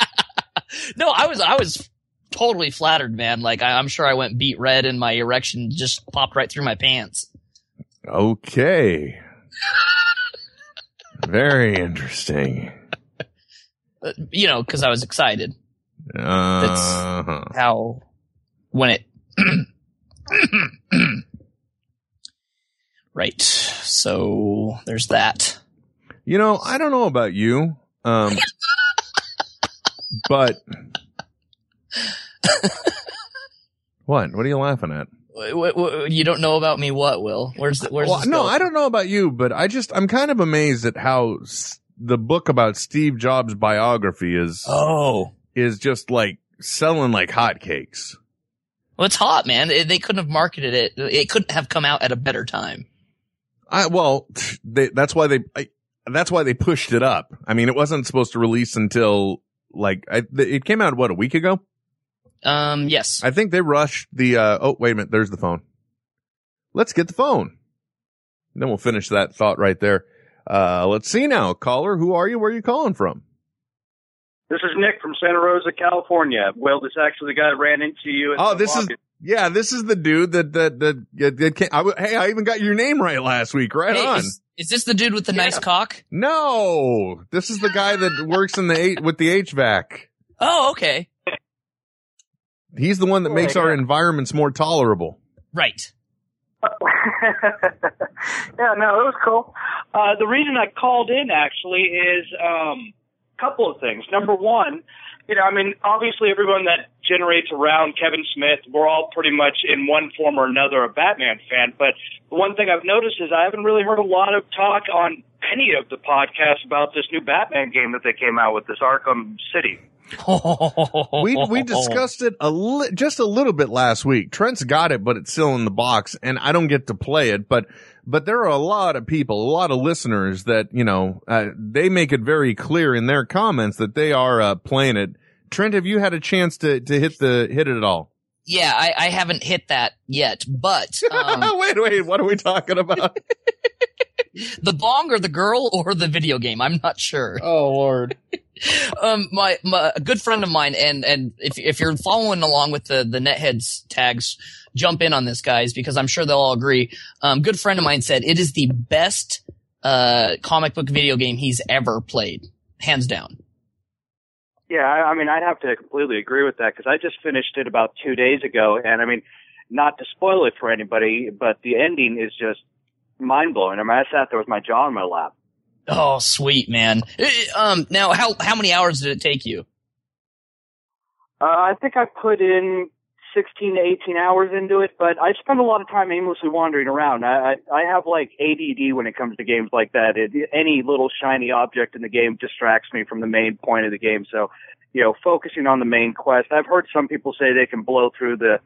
No, I was I was totally flattered, man. Like I, I'm sure I went beat red and my erection just popped right through my pants. Okay. Very interesting. Uh, you know, because I was excited. Uh-huh. How when it. right. So there's that. You know, I don't know about you, um, but *laughs* what? What are you laughing at? You don't know about me, what? Will? Where's the, where's Well, no. I don't know about you, but I just I'm kind of amazed at how s- the book about Steve Jobs' biography is Oh, is just like selling like hotcakes. well, it's hot, man. They, they couldn't have marketed it. It couldn't have come out at a better time. I well, they, that's why they I, that's why they pushed it up. I mean, it wasn't supposed to release until like I, it came out what a week ago. Um, yes. I think they rushed the. uh Oh, wait a minute. There's the phone. Let's get the phone. Then we'll finish that thought right there. Uh Let's see now, caller. Who are you? Where are you calling from? This is Nick from Santa Rosa, California. Well, this is actually the guy that ran into you. At Oh, the this is yeah. This is the dude that that that, that, that came, I, w- Hey, I even got your name right last week. Right Hey, on. is, is this the dude with the nice cock? No, this is the guy that works in the H- with the HVAC. Oh, okay. He's the one that makes our environments more tolerable. Right. *laughs* yeah, no, it was cool. Uh, the reason I called in actually is um, a couple of things. Number one, you know, I mean, obviously everyone that generates around Kevin Smith, we're all pretty much in one form or another a Batman fan. But the one thing I've noticed is I haven't really heard a lot of talk on any of the podcasts about this new Batman game that they came out with, this Arkham City. *laughs* we we discussed it a li- just a little bit last week. Trent's got it, but it's still in the box, and I don't get to play it. But but there are a lot of people, a lot of listeners that you know uh, they make it very clear in their comments that they are uh, playing it. Trent, have you had a chance to to hit the hit it at all? Yeah, I, I haven't hit that yet, but um, *laughs* wait, wait, what are we talking about? *laughs* *laughs* the bong or the girl or the video game, I'm not sure. Oh Lord. um, my, my a good friend of mine, and and if if you're following along with the the netheads tags, jump in on this, guys, because I'm sure they'll all agree. Um, good friend of mine said it is the best uh comic book video game he's ever played, hands down. Yeah, I, I mean, I'd have to completely agree with that because I just finished it about two days ago, and I mean, not to spoil it for anybody, but the ending is just mind blowing. I mean, I sat there with my jaw on my lap. Oh, sweet man. Eh, Um, now how how many hours did it take you? Uh, I think I put in 16 to 18 hours into it, but I spend a lot of time aimlessly wandering around. I, I, have like ADD when it comes to games like that. It, any little shiny object in the game distracts me from the main point of the game. So you know, focusing on the main quest. I've heard some people say they can blow through the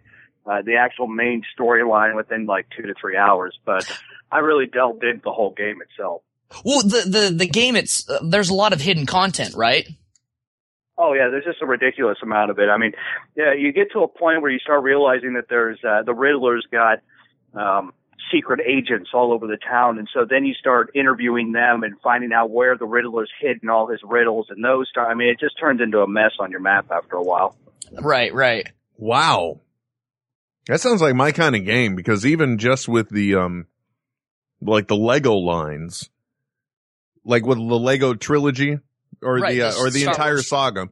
uh, the actual main storyline within like two to three hours, but I really delved into the whole game itself. Well, the the the game it's uh, there's a lot of hidden content, right? Oh yeah, there's just a ridiculous amount of it. I mean, yeah, you get to a point where you start realizing that there's uh, the Riddler's got um, secret agents all over the town, and so then you start interviewing them and finding out where the Riddler's hidden all his riddles, and those. Start, I mean, it just turns into a mess on your map after a while. Right, right. Wow. That sounds like my kind of game because even just with the um like the Lego lines like with the Lego trilogy or Right, the uh, or the Star entire Wars. saga.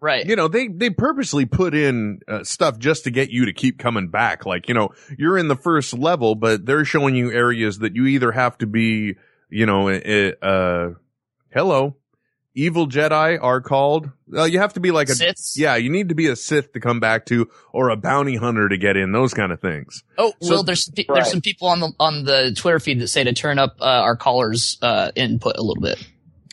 Right. You know, they they purposely put in uh, stuff just to get you to keep coming back. Like, you know, you're in the first level, but they're showing you areas that you either have to be, you know, uh, uh hello, evil Jedi are called. Uh, you have to be like a Siths? yeah, you need to be a Sith to come back to, or a bounty hunter to get in. Those kind of things. Oh, So- well, there's Right. there's some people on the on the Twitter feed that say to turn up uh, our callers' uh, input a little bit.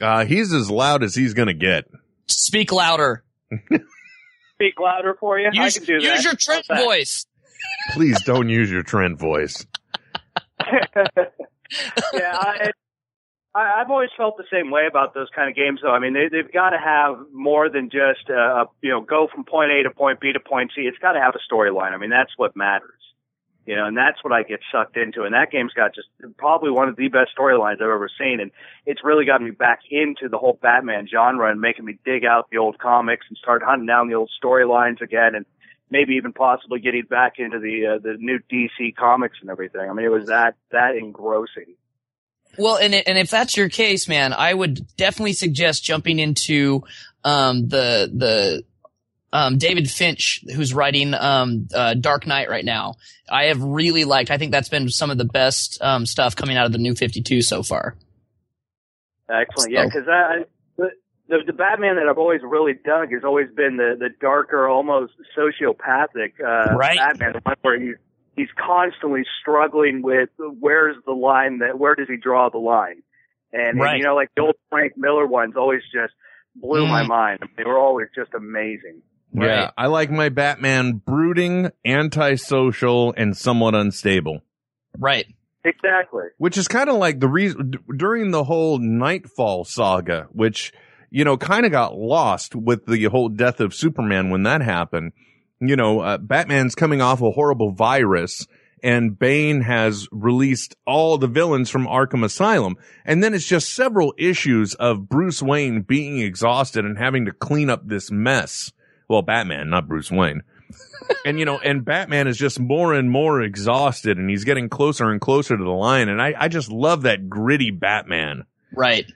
Uh, he's as loud as he's gonna get. Speak louder. Speak louder for you. Use, I can do that. use your Trent How's voice. Please don't use your trend voice. *laughs* yeah, I, I, I've always felt the same way about those kind of games. Though I mean, they, they've got to have more than just uh, you know go from point A to point B to point C. It's got to have a storyline. I mean, that's what matters. You know, and that's what I get sucked into. And that game's got just probably one of the best storylines I've ever seen. And it's really got me back into the whole Batman genre and making me dig out the old comics and start hunting down the old storylines again. And maybe even possibly getting back into the uh, the new DC comics and everything. I mean, it was that that engrossing. Well, and and if that's your case, man, I would definitely suggest jumping into um, the the um, David Finch, who's writing um, uh, Dark Knight right now. I have really liked. I think that's been some of the best um, stuff coming out of the New Fifty Two so far. Excellent. Yeah, because I, the, the the Batman that I've always really dug has always been the the darker, almost sociopathic uh, Right. Batman, the one where he's he's constantly struggling with where's the line that where does he draw the line, and, and, you know like the old Frank Miller ones always just blew my Mm. mind. They were always just amazing. Yeah, I like my Batman brooding, antisocial, and somewhat unstable. Right. Exactly. Which is kind of like the reason d- during the whole Knightfall saga, which, you know, kind of got lost with the whole death of Superman when that happened. You know, uh, Batman's coming off a horrible virus and Bane has released all the villains from Arkham Asylum. And then it's just several issues of Bruce Wayne being exhausted and having to clean up this mess. Well, Batman, not Bruce Wayne. and you know, and Batman is just more and more exhausted and he's getting closer and closer to the line. And I, I just love that gritty Batman. Right.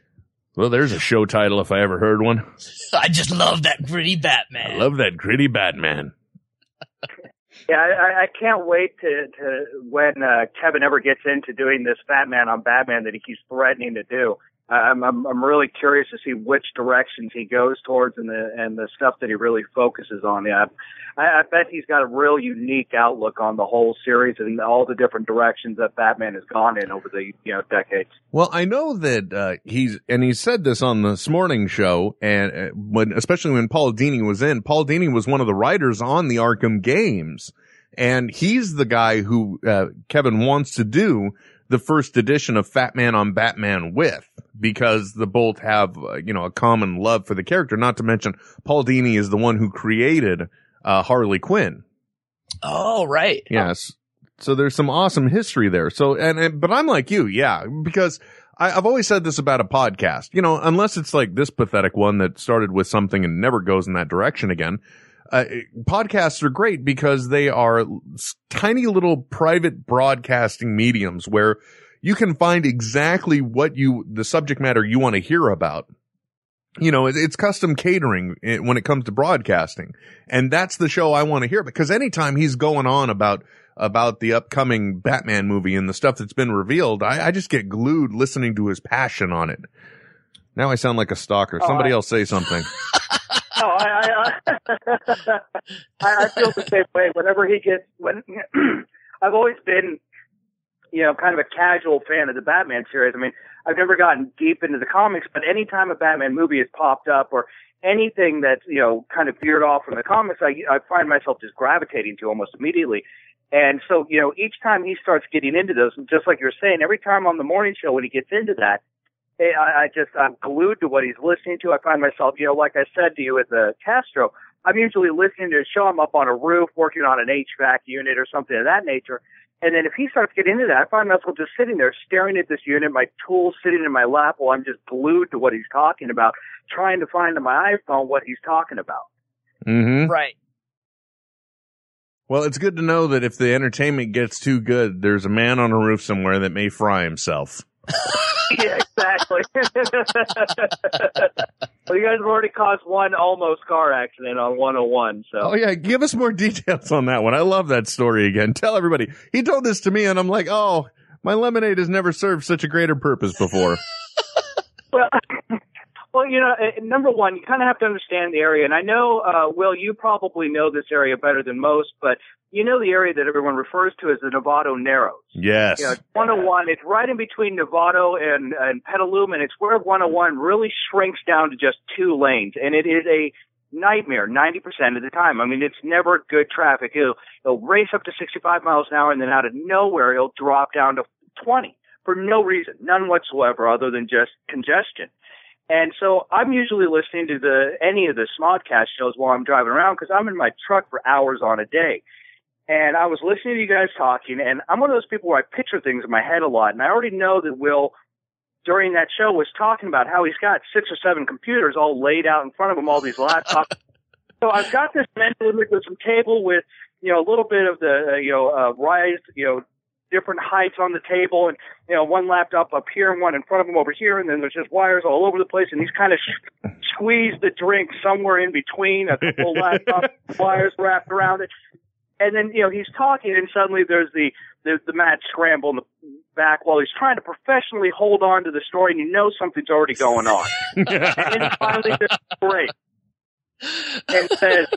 Well, there's a show title if I ever heard one. I just love that gritty Batman. I love that gritty Batman. Yeah, I, I- I can't wait to, to when uh, Kevin ever gets into doing this Batman on Batman that he keeps threatening to do. I'm, I'm I'm really curious to see which directions he goes towards and the and the stuff that he really focuses on. Yeah, I, I bet he's got a real unique outlook on the whole series and all the different directions that Batman has gone in over the you know decades. Well, I know that uh, he's, and he said this on this morning show, and uh, when, especially when Paul Dini was in. Paul Dini was one of the writers on the Arkham games, and he's the guy who uh, Kevin wants to do the first edition of Fat Man on Batman with, because the both have uh, you know a common love for the character. Not to mention, Paul Dini is the one who created uh, Harley Quinn. Oh, right. Yes. So there's some awesome history there. So, and, and but I'm like you, yeah, because I, I've always said this about a podcast, you know, unless it's like this pathetic one that started with something and never goes in that direction again. Uh, podcasts are great because they are tiny little private broadcasting mediums where you can find exactly what you, the subject matter you want to hear about you know, it's custom catering eh, when it comes to broadcasting. And that's the show I want to hear because anytime he's going on about, about the upcoming Batman movie and the stuff that's been revealed, I, I just get glued listening to his passion on it. Now I sound like a stalker. Oh, Somebody else say something. *laughs* I, I, I, I feel the same way. Whenever he gets, when *clears throat* I've always been, you know, kind of a casual fan of the Batman series. I mean, I've never gotten deep into the comics, but anytime a Batman movie has popped up, or anything that's you know kind of veered off from the comics, I I find myself just gravitating to almost immediately. And so you know, each time he starts getting into those, just like you're saying, every time on the morning show when he gets into that, I, I just I'm glued to what he's listening to. I find myself, you know, like I said to you at the Castro, I'm usually listening to a show. I'm up on a roof working on an HVAC unit or something of that nature. And then if he starts getting into that, I find myself just sitting there staring at this unit, my tools sitting in my lap while I'm just glued to what he's talking about, trying to find on my iPhone what he's talking about. Mm-hmm. Right. Well, it's good to know that if the entertainment gets too good, there's a man on a roof somewhere that may fry himself. *laughs* yeah, exactly. *laughs* well, you guys have already caused one almost car accident on 101, so. Oh yeah, give us more details on that one. I love that story again. Tell everybody. He told this to me and I'm like, oh, my lemonade has never served such a greater purpose before. *laughs* Well, well, you know, uh, number one, you kind of have to understand the area, and I know, uh, Will, you probably know this area better than most, but you know the area that everyone refers to as the Novato Narrows. yes. You know, it's 101. It's right in between Novato and and Petaluma, and it's where 101 really shrinks down to just two lanes, and it is a nightmare 90% of the time. I mean, it's never good traffic. It'll, it'll race up to 65 miles an hour, and then out of nowhere, it'll drop down to 20 for no reason, none whatsoever, other than just congestion. And so I'm usually listening to the any of the Smodcast shows while I'm driving around because I'm in my truck for hours on a day. And I was listening to you guys talking, and I'm one of those people where I picture things in my head a lot, and I already know that Will during that show was talking about how he's got six or seven computers all laid out in front of him, all these laptops. *laughs* so I've got this mental image with some table with, you know, a little bit of the, uh, you know, uh, raised, you know, different heights on the table and, you know, one laptop up here and one in front of him over here. And then there's just wires all over the place. And he's kind of sh- squeezed the drink somewhere in between a couple *laughs* laptop wires wrapped around it. And then, you know, he's talking and suddenly there's the, the, the mad scramble in the back while he's trying to professionally hold on to the story and you know something's already going on. *laughs* and then finally just break and says,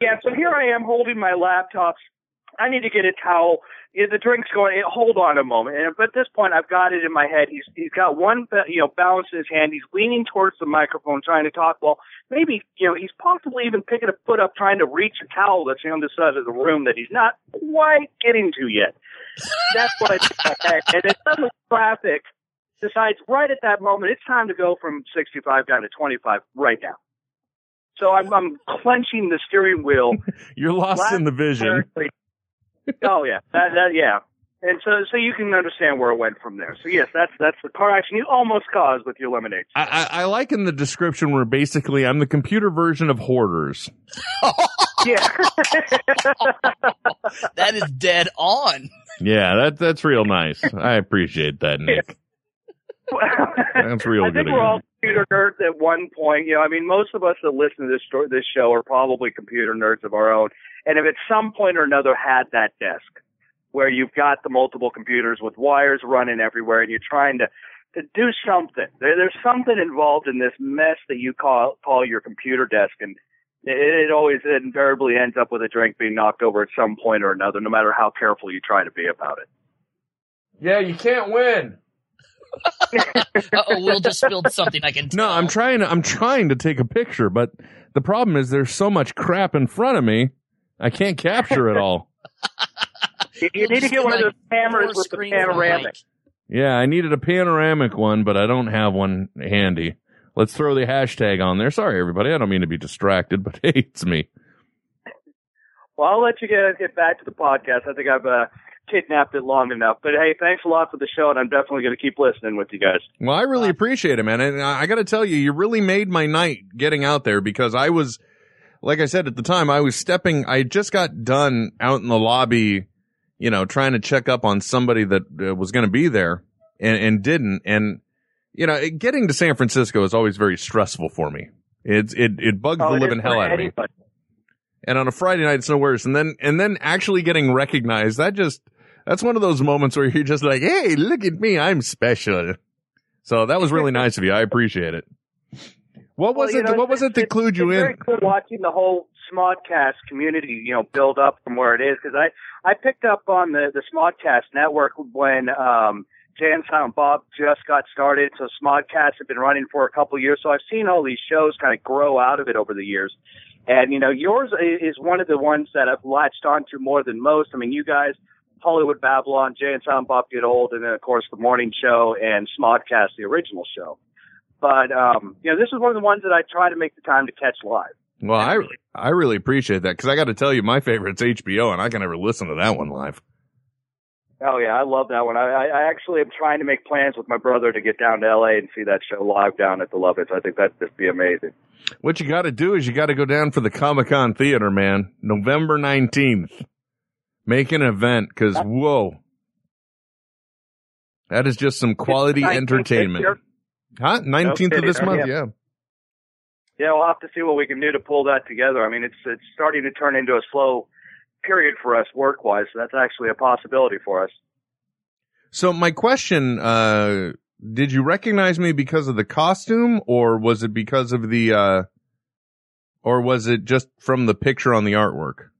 yeah, so here I am holding my laptops. I need to get a towel. Yeah, the drink's going. Eh, hold on a moment. And but at this point, I've got it in my head. He's he's got one you know balance in his hand. He's leaning towards the microphone, trying to talk. Well, maybe you know he's possibly even picking a foot up, trying to reach a towel that's on the side of the room that he's not quite getting to yet. That's what I think. in my head. And then suddenly traffic decides right at that moment it's time to go from 65 down to 25 right now. So I'm, I'm clenching the steering wheel. *laughs* You're lost in the vision. *laughs* oh yeah, that, that yeah. And so, so you can understand where it went from there. So yes, that's that's the car accident you almost caused with your lemonade. I, I, I like in the description where basically I'm the computer version of hoarders. *laughs* yeah, *laughs* that is dead on. Yeah, that that's real nice. I appreciate that, Nick. That's real I good. think we're all computer nerds at one point. You know, I mean, most of us that listen to this story, this show are probably computer nerds of our own, and if at some point or another had that desk where you've got the multiple computers with wires running everywhere, and you're trying to to do something. There, there's something involved in this mess that you call call your computer desk, and it, it always it invariably ends up with a drink being knocked over at some point or another, no matter how careful you try to be about it. Yeah, you can't win. *laughs* oh, Will just spilled something. I can. No, I'm trying to I'm trying to take a picture, but the problem is there's so much crap in front of me, I can't capture it all. You, you need to get one of those cameras with the panoramic. Yeah, I needed a panoramic one, but I don't have one handy. Let's throw the hashtag on there. Sorry, everybody. I don't mean to be distracted, *laughs* but hey, it's me. Well, I'll let you get get back to the podcast. I think I've uh, kidnapped it long enough. But hey, thanks a lot for the show, and I'm definitely going to keep listening with you guys. Well, I really appreciate it, man. And I, I got to tell you, you really made my night getting out there because I was, like I said at the time, I was stepping. I just got done out in the lobby, you know, trying to check up on somebody that uh, was going to be there and, and didn't. And you know, it- getting to San Francisco is always very stressful for me. It's it it bugs Oh, the it living hell out of me. And on a Friday night, it's no worse. And then, and then actually getting recognized, that just, that's one of those moments where *laughs* you're just like, Hey, look at me. I'm special. So that was really *laughs* nice of you. I appreciate it. What was Well, it? know, what was it that clued you it's in? Very cool watching the whole Smodcast community, you know, build up from where it is. Because I I picked up on the the Smodcast network when um Jay and Silent Bob just got started, so Smodcast have been running for a couple of years. So I've seen all these shows kind of grow out of it over the years. And you know, yours is one of the ones that I've latched onto more than most. I mean, you guys, Hollywood Babble-On, Jay and Silent Bob Get Old, and then of course the morning show and Smodcast, the original show. But um, you know, this is one of the ones that I try to make the time to catch live. Well, I I really appreciate that because I got to tell you, my favorite's HBO, and I can never listen to that one live. Oh yeah, I love that one. I, I actually am trying to make plans with my brother to get down to LA and see that show live down at the Lovitz. I think that'd just be amazing. What you got to do is you got to go down for the Comic Con Theater, man, November nineteenth. Make an event because whoa, that is just some quality 19th entertainment. Huh? Nineteenth of this month, yeah. yeah. Yeah, we'll have to see what we can do to pull that together. I mean, it's it's starting to turn into a slow period for us work wise, so that's actually a possibility for us. So my question, uh, did you recognize me because of the costume or was it because of the, uh, or was it just from the picture on the artwork?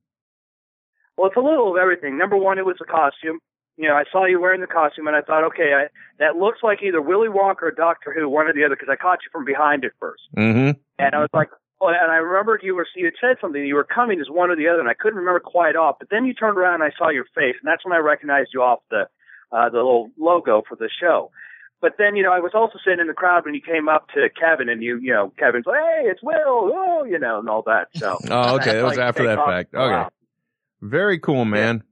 Well, it's a little of everything. Number one, it was a costume. You know, I saw you wearing the costume, and I thought, okay, I, that looks like either Willy Wonka or Doctor Who, one or the other, because I caught you from behind at first. Mm-hmm. And I was like, oh, and I remembered you were you had said something. You were coming as one or the other, and I couldn't remember quite off. But then you turned around, and I saw your face, and that's when I recognized you off the uh, the little logo for the show. But then, you know, I was also sitting in the crowd when you came up to Kevin, and you, you know, Kevin's like, hey, it's Will, oh, you know, and all that. So. Oh, okay. That was *laughs* Like, after that off. fact. Okay. Wow. Very cool, man.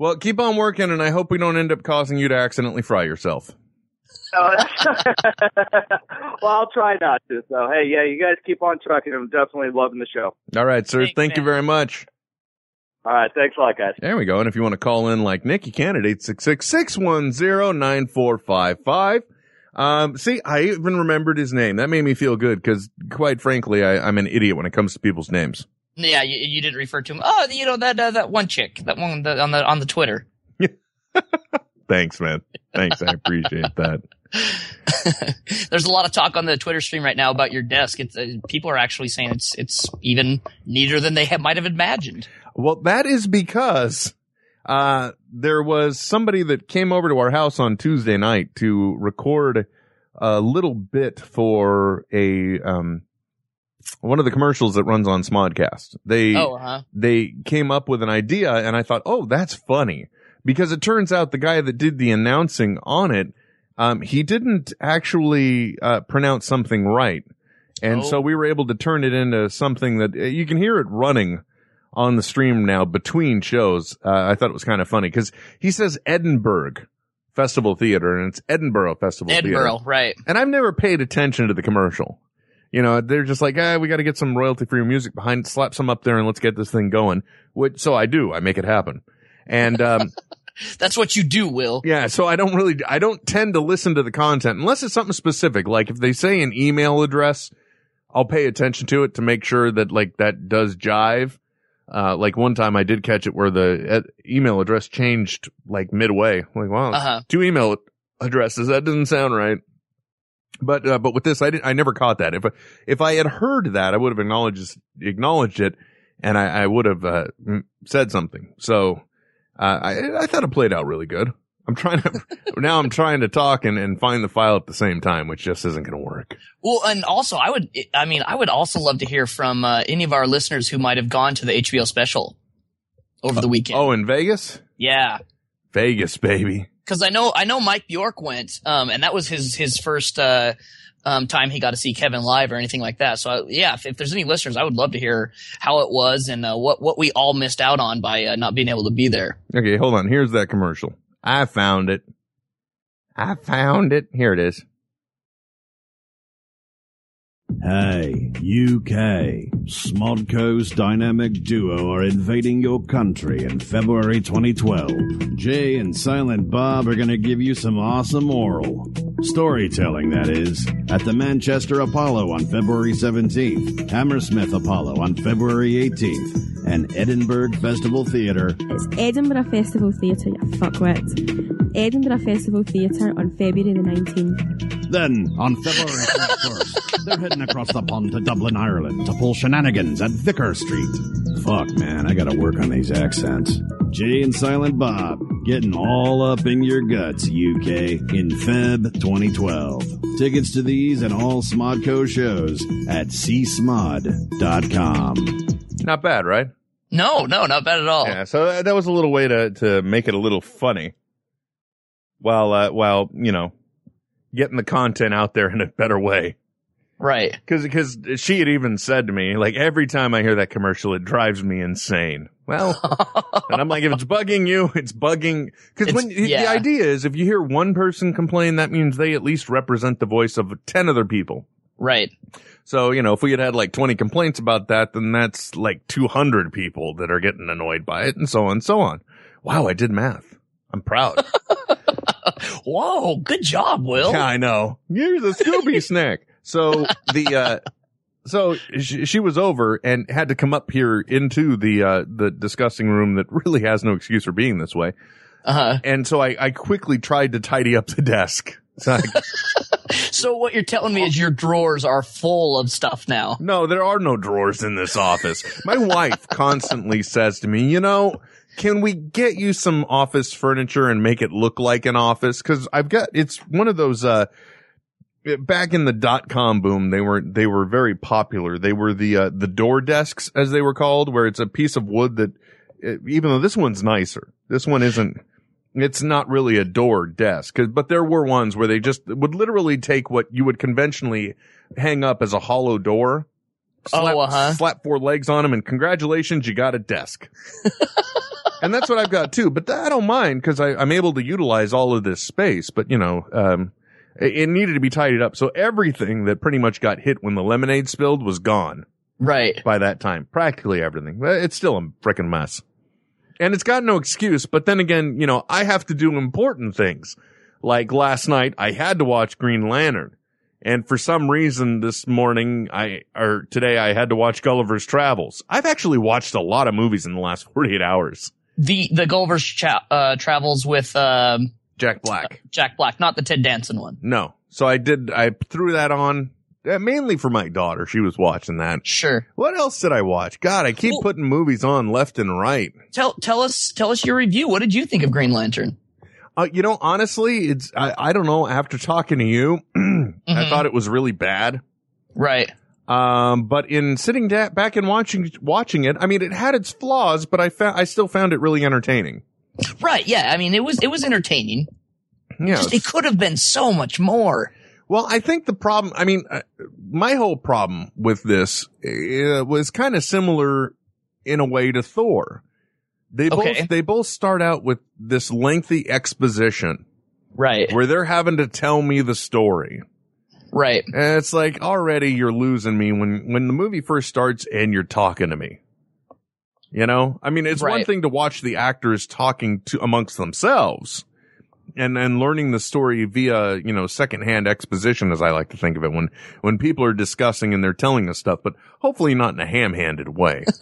Well, keep on working and I hope we don't end up causing you to accidentally fry yourself. Oh, *laughs* well, I'll try not to. So, hey, yeah, you guys keep on trucking. I'm definitely loving the show. All right, sir. Thank you very much. All right, thanks a lot, guys. There we go. And if you want to call in like Nick, you can at 866-610-9455. Um, see, I even remembered his name. That made me feel good because quite frankly, I, I'm an idiot when it comes to people's names. Yeah, you, you didn't refer to him. Oh, you know that uh, that one chick, that one that, on the on the Twitter. *laughs* Thanks, man. Thanks. I appreciate that. *laughs* There's a lot of talk on the Twitter stream right now about your desk. It's uh, people are actually saying it's it's even neater than they have, might have imagined. Well, that is because uh, there was somebody that came over to our house on Tuesday night to record a little bit for a um, one of the commercials that runs on Smodcast. They Oh, uh-huh. they came up with an idea, and I thought, oh, that's funny because it turns out the guy that did the announcing on it, um, he didn't actually uh, pronounce something right. And Oh. so we were able to turn it into something that uh, you can hear it running on the stream now between shows. Uh, I thought it was kind of funny because he says Edinburgh Festival Theater and it's Edinburgh Festival Edinburgh, Theater. right? And I've never paid attention to the commercial. You know, they're just like, ah, we got to get some royalty free music behind, slap some up there and let's get this thing going. Which, so I do. I make it happen. And, um, *laughs* That's what you do, Will. yeah, so I don't really, I don't tend to listen to the content unless it's something specific. Like if they say an email address, I'll pay attention to it to make sure that like that does jive. Uh, like one time I did catch it where the uh, email address changed like midway. I'm like, wow, Uh-huh. two email addresses. That doesn't sound right. But, uh, but with this, I didn't, I never caught that. If, if I had heard that, I would have acknowledged, acknowledged it and I, I would have, uh, said something. So, uh, I, I thought it played out really good. I'm trying to, *laughs* now I'm trying to talk and, and find the file at the same time, which just isn't going to work. Well, and also, I would, I mean, I would also love to hear from uh, any of our listeners who might have gone to the HBO special over the weekend. Oh, in Vegas? Yeah, Vegas, baby. Because I know, I know Mike Bjork went, um, and that was his his first uh, um, time he got to see Kevin live or anything like that. So, I, yeah, if, if there's any listeners, I would love to hear how it was and uh, what what we all missed out on by uh, not being able to be there. Okay, hold on. Here's that commercial. I found it. I found it. Here it is. Hey, UK. Smodco's dynamic duo are invading your country in February 2012. Jay and Silent Bob are gonna give you some awesome oral. Storytelling, that is, at the Manchester Apollo on February 17th, Hammersmith Apollo on February 18th, and Edinburgh Festival Theatre It's Edinburgh Festival Theatre, you fuckwit. Edinburgh Festival Theatre on February the 19th. Then, on February 21st, they're heading across the pond to Dublin, Ireland to pull shenanigans at Vicar Street. Fuck, man, I gotta work on these accents. Jay and Silent Bob, getting all up in your guts, UK, in Feb 2012. Tickets to these and all Smodco shows at csmod.com. Not bad, right? No, no, not bad at all. Yeah, so that, that was a little way to to make it a little funny, while uh, while you know getting the content out there in a better way. Right. Because because she had even said to me like every time I hear that commercial, it drives me insane. Well, *laughs* and I'm like, if it's bugging you, it's bugging because when yeah. the idea is if you hear one person complain, that means they at least represent the voice of ten other people. Right. So, you know, if we had had like 20 complaints about that, then that's like 200 people that are getting annoyed by it and so on and so on. Wow, I did math. I'm proud. *laughs* *laughs* Whoa, good job, Will. yeah, I know. Here's a Scooby *laughs* snack. So the, uh, so she, she was over and had to come up here into the, uh, the discussing room that really has no excuse for being this way. Uh-huh. And so I, I quickly tried to tidy up the desk. *laughs* So I, So what you're telling me is your drawers are full of stuff now. No, there are no drawers in this office. My wife constantly says to me, you know, can we get you some office furniture and make it look like an office? Cause I've got, it's one of those, uh, back in the dot com boom, they were, they were very popular. They were the, uh, the door desks as they were called, where it's a piece of wood that, uh, even though this one's nicer, this one isn't, it's not really a door desk, but there were ones where they just would literally take what you would conventionally hang up as a hollow door. Slap, Oh, uh-huh. slap four legs on them and congratulations, you got a desk. *laughs* and that's what I've got too, but I don't mind because I'm able to utilize all of this space, but you know, um, it, it needed to be tidied up. So everything that pretty much got hit when the lemonade spilled was gone Right. by that time. Practically everything. It's still a freaking mess. And it's got no excuse. But then again, you know, I have to do important things. Like last night, I had to watch Green Lantern. And for some reason this morning, I, or today, I had to watch Gulliver's Travels. I've actually watched a lot of movies in the last *laughs* 48 hours. The the Gulliver's cha- uh, travels with um, Jack Black. Jack Black, not the Ted Danson one. No. So I did, I threw that on. uh, Mainly for my daughter. She was watching that. Sure. What else did I watch? God, I keep Well- putting movies on left and right. Tell tell us tell us your review. What did you think of Green Lantern? Uh, you know, honestly, it's, I, I don't know. After talking to you, *clears throat* I Mhm. thought it was really bad. Right. Um, but in sitting da- back and watching, watching it, I mean, it had its flaws, but I found, I still found it really entertaining. Right. Yeah. I mean, it was it was entertaining. Yeah. Just, it could have been so much more. Well, I think the problem, I mean, uh, my whole problem with this uh, was kind of similar in a way to Thor. They Okay. both, they both start out with this lengthy exposition Right. where they're having to tell me the story. Right. And it's like already you're losing me when when the movie first starts and you're talking to me. You know? I mean, it's one thing to watch the actors talking to amongst themselves and and learning the story via, you know, secondhand exposition as I like to think of it when when people are discussing and they're telling us stuff, but hopefully not in a ham-handed way. *laughs*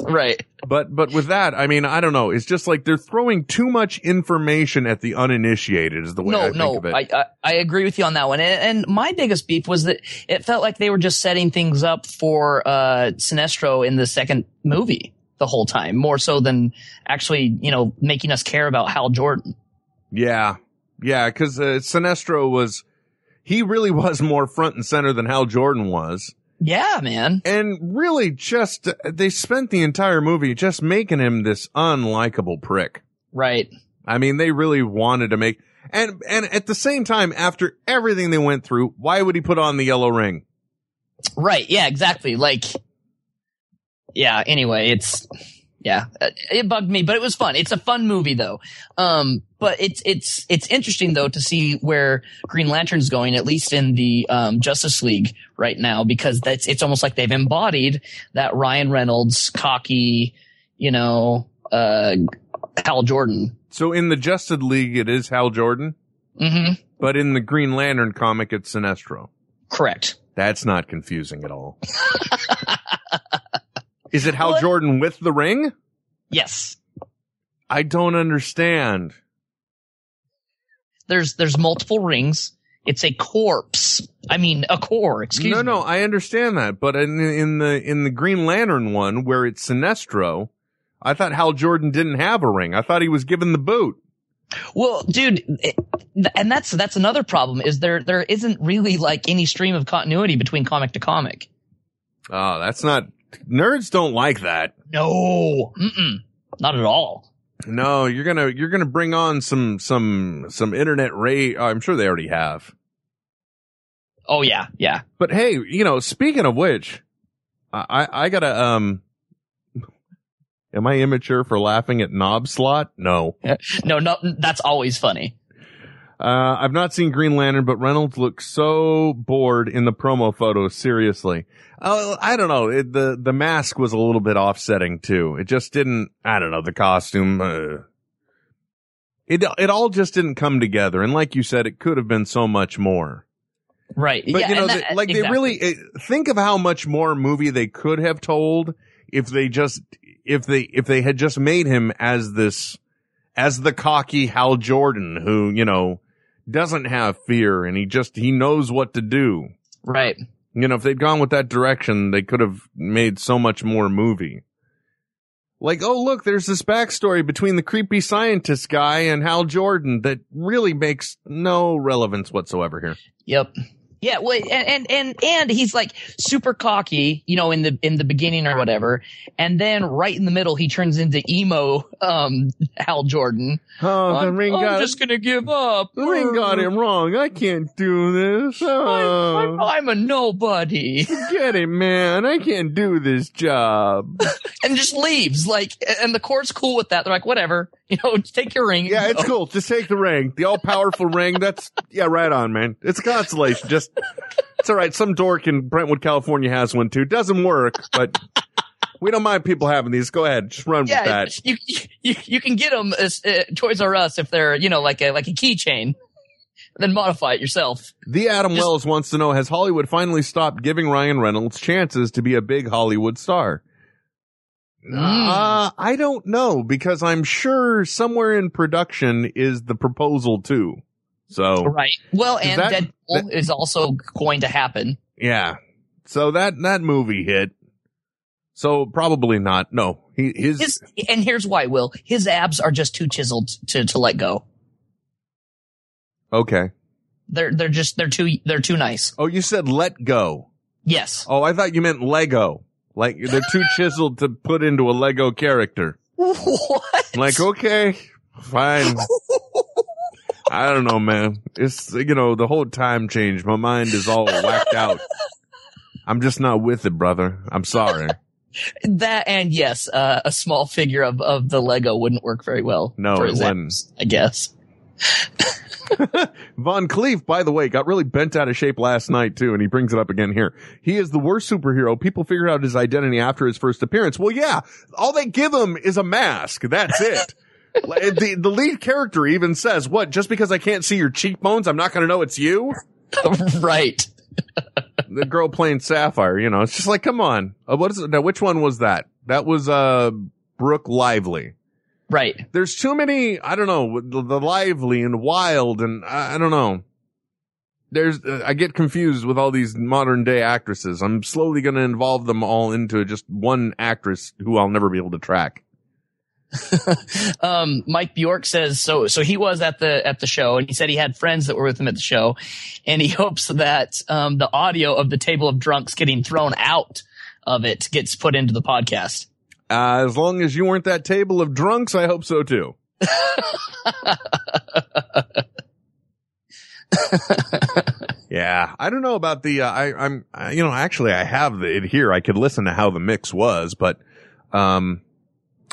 Right. but but with that, I mean, I don't know. It's just like they're throwing too much information at the uninitiated is the way I No, think no, of it. I, I I agree with you on that one. And, and my biggest beef was that it felt like they were just setting things up for uh Sinestro in the second movie the whole time, more so than actually, you know, making us care about Hal Jordan. Yeah. Yeah, cause, uh, Sinestro was, he really *laughs* was more front and center than Hal Jordan was. Yeah, man. And really just, they spent the entire movie just making him this unlikable prick. Right. I mean, they really wanted to make, and, and at the same time, after everything they went through, why would he put on the yellow ring? Right. Yeah, exactly. Like, yeah, anyway, it's, yeah, uh, it bugged me, but it was fun. It's a fun movie though. Um, but it's, it's, it's interesting though to see where Green Lantern's going, at least in the, um, Justice League right now, because that's, it's almost like they've embodied that Ryan Reynolds cocky, you know, uh, Hal Jordan. So in the Justice League, it is Hal Jordan, Mm-hmm. but in the Green Lantern comic, it's Sinestro. Correct. That's not confusing at all. *laughs* is it Hal What? Jordan with the ring? Yes. I don't understand. There's, there's multiple rings. It's a corpse. I mean, a core, excuse no, me. no, no, I understand that, but in in the in the Green Lantern one where it's Sinestro, I thought Hal Jordan didn't have a ring. I thought he was given the boot. Well, dude, it, and that's that's another problem is there there isn't really like any stream of continuity between comic to comic. Oh, that's not nerds don't like that. No, Mm-mm. not at all. No, you're gonna you're gonna bring on some some some internet rate. I'm sure they already have. Oh yeah, yeah. But hey, you know, speaking of which, I I gotta um. *laughs* Am I immature for laughing at Knob Slot? No. *laughs* No, no, that's always funny. Uh, I've not seen Green Lantern, but Reynolds looks so bored in the promo photos. Seriously. Oh, I don't know. It, the, the mask was a little bit offsetting too. It just didn't, I don't know, the costume, uh, it, it all just didn't come together. And like you said, it could have been so much more. Right. But yeah, you know, that- like they really, eh, think of how much more movie they could have told if they just, if they, if they had just made him as this, as the cocky Hal Jordan who, you know, doesn't have fear and he just, he knows what to do. Right. You know, if they'd gone with that direction, they could have made so much more movie. Like, oh look, there's this backstory between the creepy scientist guy and Hal Jordan that really makes no relevance whatsoever here. Yep. Yeah, well, and, and and and he's like super cocky, you know, in the in the beginning or whatever, and then right in the middle he turns into emo um Hal Jordan. Oh, the I'm, ring I'm just gonna give up. the ring got him wrong. I can't do this. Oh, I'm, I'm a nobody, get it, man. I can't do this job. *laughs* and just leaves. Like, and the court's cool with that. They're like, whatever, *laughs* you know, take your ring. Yeah, it's cool. Just take the ring. The all powerful ring. That's, yeah, right on, man. It's a consolation. Just, it's all right. Some dork in Brentwood, California has one too. Doesn't work, but we don't mind people having these. Go ahead. Just run with that. you, you you can get them as uh, Toys R Us if they're you know like a like a keychain, then modify it yourself. The Adam Wells wants to know, has Hollywood finally stopped giving Ryan Reynolds chances to be a big Hollywood star? Uh, I don't know because I'm sure somewhere in production is the proposal too. So, Right. Well, and that- Deadpool is also going to happen. yeah. So that, that movie hit. So probably not. No, he, his, His, and here's why, Will. His abs are just too chiseled to, to let go. okay. They're they're just they're too they're too nice. Oh, you said let go. Yes. Oh, I thought you meant Lego. Like they're too chiseled to put into a Lego character. What? Like, okay, fine. I don't know, man. It's, you know, the whole time change. My mind is all whacked out. I'm just not with it, brother. I'm sorry. That and yes, uh, a small figure of, of the Lego wouldn't work very well. No, for it wouldn't. I guess. *laughs* Von Cleef, by the way, got really bent out of shape last night too, and he brings it up again here. He is the worst superhero. People figured out his identity after his first appearance. Well, yeah, all they give him is a mask. That's it. *laughs* The, the lead character even says, what, just because I can't see your cheekbones, I'm not going to know it's you? *laughs* right. the girl playing Sapphire, you know, it's just like, come on. Uh, what is it? Now, which one was that? That was, uh, Brooke Lively. Right. There's too many, I don't know, the, the lively and wild and I, I don't know. There's, uh, I get confused with all these modern day actresses. I'm slowly going to involve them all into just one actress who I'll never be able to track. *laughs* um, Mike Bjork says so. So he was at the at the show, and he said he had friends that were with him at the show, and he *laughs* hopes that um, the audio of the table of drunks getting thrown out of it gets put into the podcast. Uh, as long as you weren't that table of drunks, I hope so too. *laughs* yeah, I don't know about the. Uh, I, I'm, I, you know, actually, I have the, it here. I could listen to how the mix was, but, um,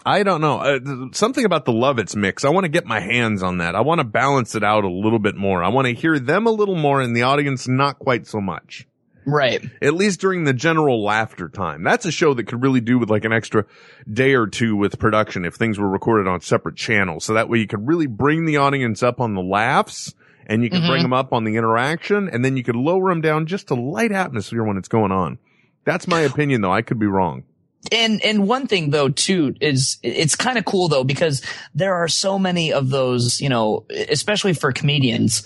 I don't know. Uh, something about the Lovitz mix. I want to get my hands on that. I want to balance it out a little bit more. I want to hear them a little more, and the audience not quite so much. Right. At least during the general laughter time. That's a show that could really do with like an extra day or two with production if things were recorded on separate channels. So that way you could really bring the audience up on the laughs and you could Mhm. bring them up on the interaction and then you could lower them down just to light atmosphere when it's going on. That's my opinion though. I could be wrong. And and one thing though too is it's kind of cool though because there are so many of those, you know, especially for comedians,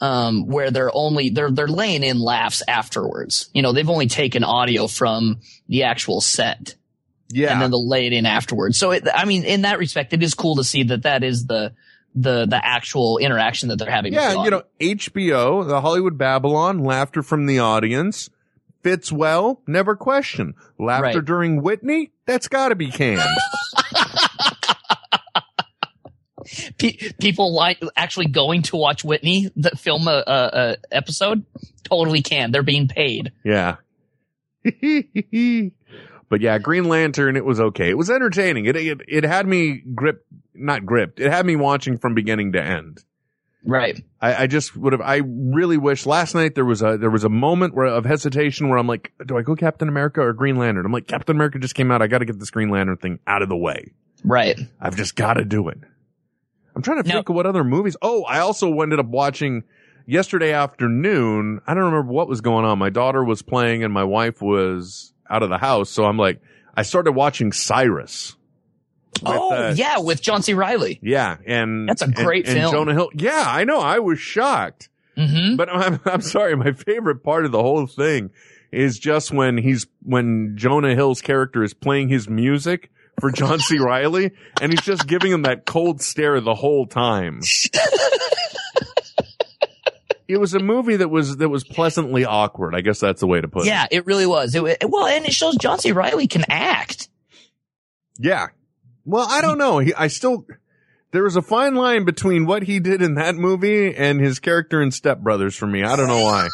um, where they're only they're they're laying in laughs afterwards. You know, they've only taken audio from the actual set. Yeah. And then they'll lay it in afterwards. So it, I mean, in that respect, it is cool to see that that is the the the actual interaction that they're having. Yeah, you know, HBO, the Hollywood Babble-On, laughter from the audience fits well, never question. Laughter Right. during Whitney, that's got to be canned. *laughs* Pe- people like actually going to watch Whitney that film a, a, a episode totally can. They're being paid. yeah. *laughs* but yeah, Green Lantern, it was okay. It was entertaining. It, it it had me gripped, not gripped. It had me watching from beginning to end. Right. I, I just would have. I really wish last night there was a there was a moment where of hesitation where I'm like, do I go Captain America or Green Lantern? I'm like, Captain America just came out. I got to get this Green Lantern thing out of the way. Right. I've just got to do it. I'm trying to think of what other movies. Oh, I also ended up watching yesterday afternoon. I don't remember what was going on. My daughter was playing and my wife was out of the house. So I'm like, I started watching Cyrus. oh uh, yeah, with John C. Reilly. Yeah, and That's a great and, film. Jonah Hill. Yeah, I know. I was shocked. Mm-hmm. But I'm, I'm sorry. My favorite part of the whole thing is just when he's when Jonah Hill's character is playing his music for John C. Reilly, and he's just giving him that cold stare the whole time. *laughs* it was a movie that was that was pleasantly awkward. I guess that's the way to put it. Yeah, it really was. It, wa- well, and it shows John C. Reilly can act. Yeah. Well, I don't know. He, I still, there was a fine line between what he did in that movie and his character in Step Brothers for me. I don't know why.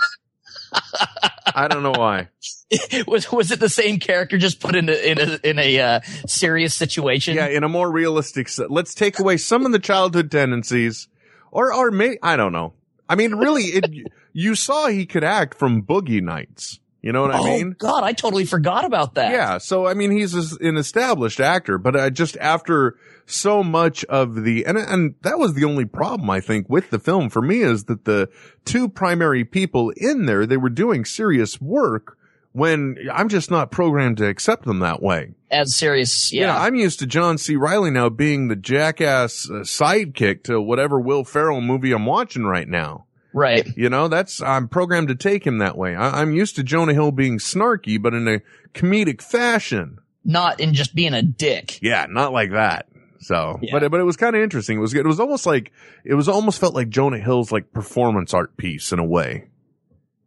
*laughs* I don't know why. *laughs* was was it the same character just put in a in a in a uh, serious situation? Yeah, in a more realistic, se- let's take away some of the childhood tendencies, or or may I don't know. I mean, really, it you saw he could act from Boogie Nights. You know what oh I mean? Oh god, I totally forgot about that. Yeah. So, I mean, he's an established actor, but I just after so much of the, and, and that was the only problem, I think, with the film for me is that the two primary people in there, they were doing serious work when I'm just not programmed to accept them that way. as serious. You Yeah, know, I'm used to John C. Reilly now being the jackass uh, sidekick to whatever Will Ferrell movie I'm watching right now. right. You know, that's, I'm programmed to take him that way. I, I'm used to Jonah Hill being snarky, but in a comedic fashion. Not in just being a dick. Yeah, not like that. So, Yeah. but it- but it was kind of interesting. It was it was almost like it was almost felt like Jonah Hill's like performance art piece in a way,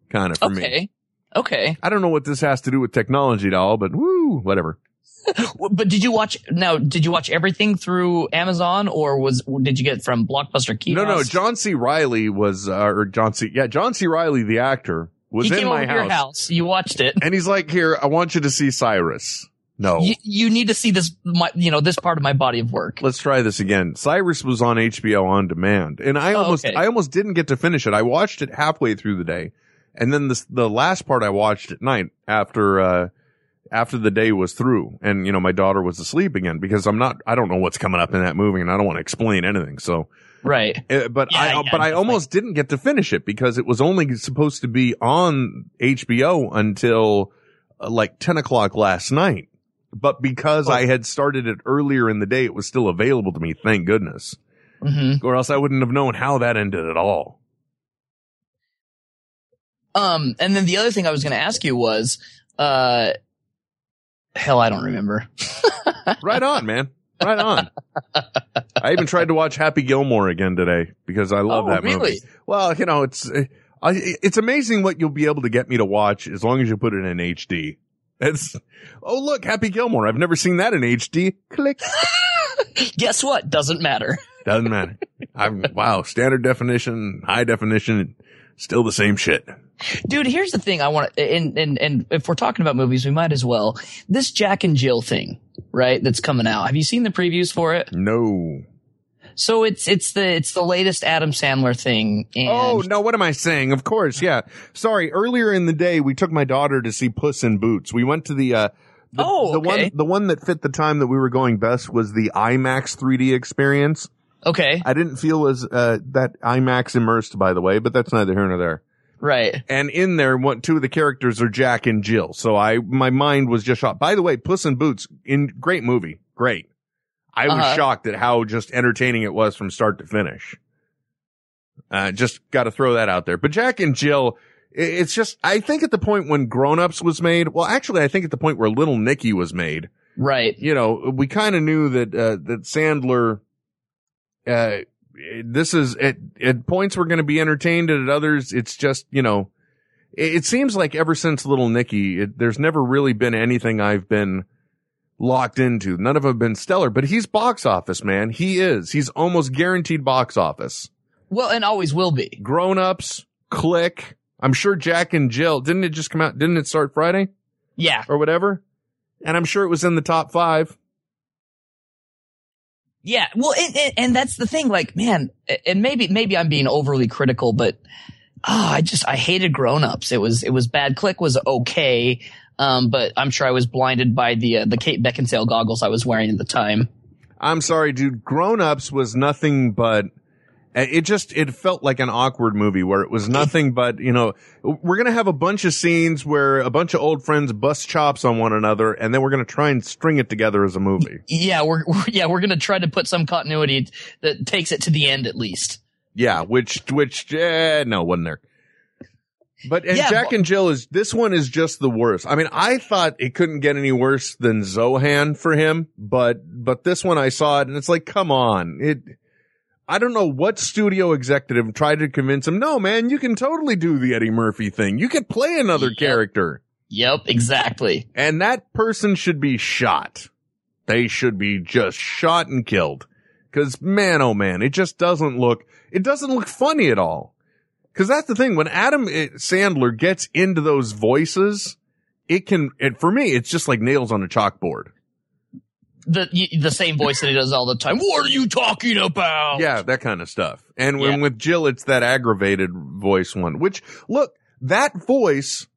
kind of for me. Okay. Okay. I don't know what this has to do with technology at all, but woo, whatever. *laughs* But did you watch now? Did you watch everything through Amazon, or was did you get it from Blockbuster Kiosk? No, no, John C. Reilly was, uh, or John C. Yeah, John C. Reilly, the actor, was he in my house, your house. You watched it. and he's like, "Here, I want you to see Cyrus." No, You, you need to see this. My, you know this part of my body of work. let's try this again. Cyrus was on HBO on demand, and I Oh, almost, okay. I almost didn't get to finish it. I watched it halfway through the day, and then this, the last part I watched at night after, uh, after the day was through, and you know my daughter was asleep again because I'm not, I don't know what's coming up in that movie, and I don't want to explain anything. So, Right. uh, but Yeah, I, yeah, but I almost didn't get to finish it because it was only supposed to be on HBO until uh, like 10 o'clock last night. But because I had started it earlier in the day, it was still available to me. Thank goodness. hmm Or else I wouldn't have known how that ended at all. Um, and then the other thing I was going to ask you was, uh, hell, I don't remember. *laughs* Right on, man. Right on. I even tried to watch Happy Gilmore again today because I love Oh, that movie. Well, you know, it's, I, it's amazing what you'll be able to get me to watch as long as you put it in HD. It's, oh look, Happy Gilmore. I've never seen that in HD. Click. *laughs* Guess what? Doesn't matter. Doesn't matter. I'm, wow, standard definition, high definition, still the same shit. Dude, here's the thing I want to, and, and, and if we're talking about movies, we might as well. This Jack and Jill thing, right? That's coming out. Have you seen the previews for it? No. So it's, it's the, it's the latest Adam Sandler thing. Oh, no, what am I saying? Of course, yeah. Sorry, earlier in the day, we took my daughter to see Puss in Boots. We went to the, uh, the, Oh, the one, the one that fit the time that we were going best was the IMAX 3D experience. okay. I didn't feel as, uh, that IMAX immersed, by the way, but that's neither here nor there. Right. And in there, one, two of the characters are Jack and Jill. So I, my mind was just shot. By the way, Puss in Boots, in great movie. Great. I was Uh-huh. shocked at how just entertaining it was from start to finish. Uh, just got to throw that out there. But Jack and Jill, it's just, I think at the point when Grown Ups was made, well, actually, I think at the point where Little Nicky was made, Right. you know, we kind of knew that, uh, that Sandler, uh, this is at, at points we're going to be entertained and at others it's just, you know, it, it seems like ever since Little Nicky, it, there's never really been anything I've been locked into. None of them have been stellar, but he's box office, man. He is. He's almost guaranteed box office. Well, and always will be. Grown ups, click. I'm sure Jack and Jill, didn't it just come out? Didn't it start Friday Yeah. or whatever? And I'm sure it was in the top five. Yeah, well, and, and, and that's the thing. Like, man, and maybe maybe I'm being overly critical, but oh, I just I hated Grown Ups. It was it was bad. Click was okay, um, but I'm sure I was blinded by the uh, the Kate Beckinsale goggles I was wearing at the time. I'm sorry, dude. Grown Ups was nothing but it just it felt like an awkward movie where it was nothing but you know we're gonna have a bunch of scenes where a bunch of old friends bust chops on one another and then we're gonna try and string it together as a movie. Yeah, we're, we're yeah we're gonna try to put some continuity that takes it to the end at least. Yeah, which which eh, no wasn't there. But and Yeah, Jack but- and Jill is this one is just the worst. I mean, I thought it couldn't get any worse than Zohan for him, but but this one I saw it and it's like, come on, it. I don't know what studio executive tried to convince him. No, man, you can totally do the Eddie Murphy thing. You could play another Yep. character, Yep, exactly. and that person should be shot. They should be just shot and killed. Cause man, oh man, it just doesn't look, it doesn't look funny at all. Cause that's the thing. When Adam eh, Sandler gets into those voices, it can, it, for me, it's just like nails on a chalkboard. The the same voice that he does all the time. What are you talking about? Yeah, that kind of stuff. And when Yeah. with Jill, it's that aggravated voice one, which look, that voice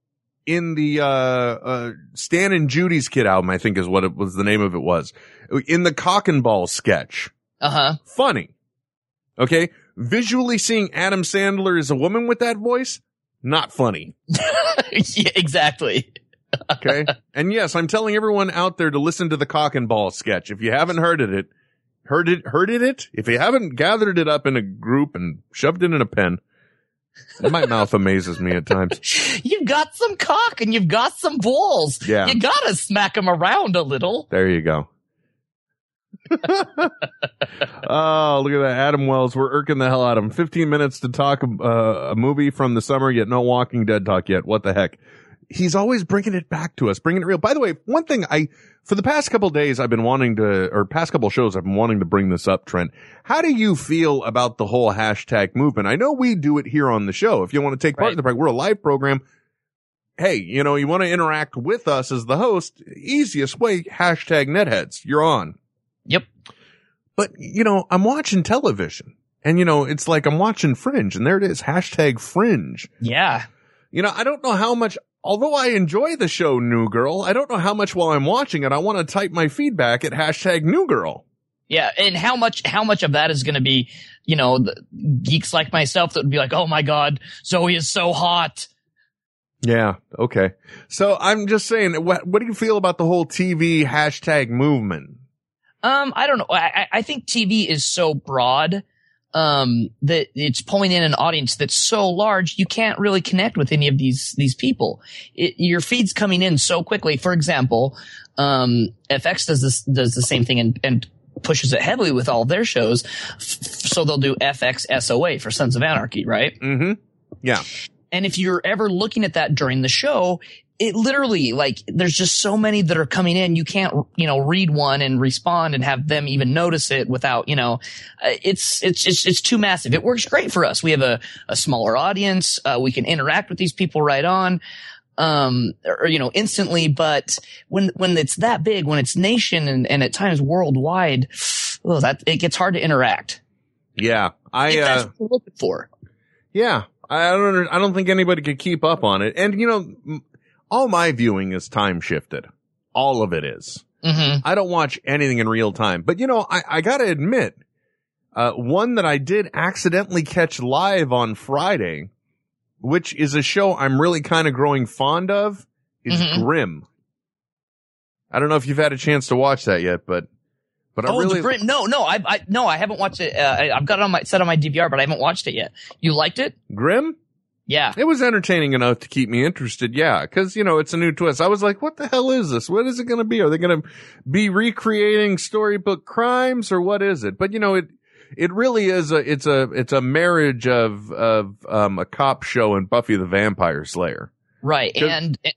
in the, uh, uh, Stan and Judy's Kid album, I think is what it was, the name of it was, in the cock and ball sketch. Uh huh. funny. Okay. Visually seeing Adam Sandler as a woman with that voice, not funny. *laughs* yeah, exactly. Okay. and yes, I'm telling everyone out there to listen to the cock and ball sketch. If you haven't heard it, heard it, heard it, if you haven't gathered it up in a group and shoved it in a pen, my mouth amazes me at times. *laughs* You've got some cock and you've got some balls. Yeah. You gotta smack them around a little. There you go. *laughs* oh, look at that. Adam Wells. We're irking the hell out of him. 15 minutes to talk uh, a movie from the summer, yet no Walking Dead talk yet. What the heck? He's always bringing it back to us, bringing it real. By the way, one thing I, for the past couple days, I've been wanting to, or past couple shows, I've been wanting to bring this up, Trent. How do you feel about the whole hashtag movement? I know we do it here on the show. If you want to take part Right. in the program, we're a live program hey, you know, you want to interact with us as the host, easiest way, hashtag netheads. You're on. Yep. But, you know, I'm watching television and, you know, it's like I'm watching Fringe and there it is, hashtag Fringe. Yeah. You know, I don't know how much, although I enjoy the show New Girl, I don't know how much while I'm watching it, I want to type my feedback at hashtag New Girl. Yeah. And how much, how much of that is going to be, you know, the geeks like myself that would be like, oh my God, Zoe is so hot. Yeah. Okay. So I'm just saying, what, what do you feel about the whole TV hashtag movement? Um, I don't know. I, I- I think TV is so broad, um, that it's pulling in an audience that's so large, you can't really connect with any of these, these people. It, your feed's coming in so quickly. For example, um, FX does this, does the same thing and, and pushes it heavily with all their shows. F- so they'll do FX SOA for Sons of Anarchy, right? Mm-hmm. Yeah. And if you're ever looking at that during the show, it literally like there's just so many that are coming in. You can't, you know, read one and respond and have them even notice it without, you know, uh, it's, it's, it's, it's too massive. It works great for us. We have a, a smaller audience. Uh, we can interact with these people right on. Um, or, you know, instantly, but when, when it's that big, when it's nation and, and at times worldwide, well, that, it gets hard to interact. Yeah. I, If that's uh, what we're looking for. Yeah, I don't. I don't think anybody could keep up on it. And you know, all my viewing is time shifted. All of it is. hmm I don't watch anything in real time. But you know, I, I gotta admit, uh, one that I did accidentally catch live on Friday, which is a show I'm really kind of growing fond of, is Mhm. Grimm. I don't know if you've had a chance to watch that yet, but but I oh, really the Grimm. No, no, I, I, no, I haven't watched it. Uh, I, I've got it on my set on my DVR, but I haven't watched it yet. You liked it? Grimm. Yeah. It was entertaining enough to keep me interested, yeah, because you know it's a new twist. I was like, "What the hell is this? What is it going to be? Are they going to be recreating storybook crimes, or what is it?" But you know, it it really is a it's a it's a marriage of of um a cop show and Buffy the Vampire Slayer. Right. And, and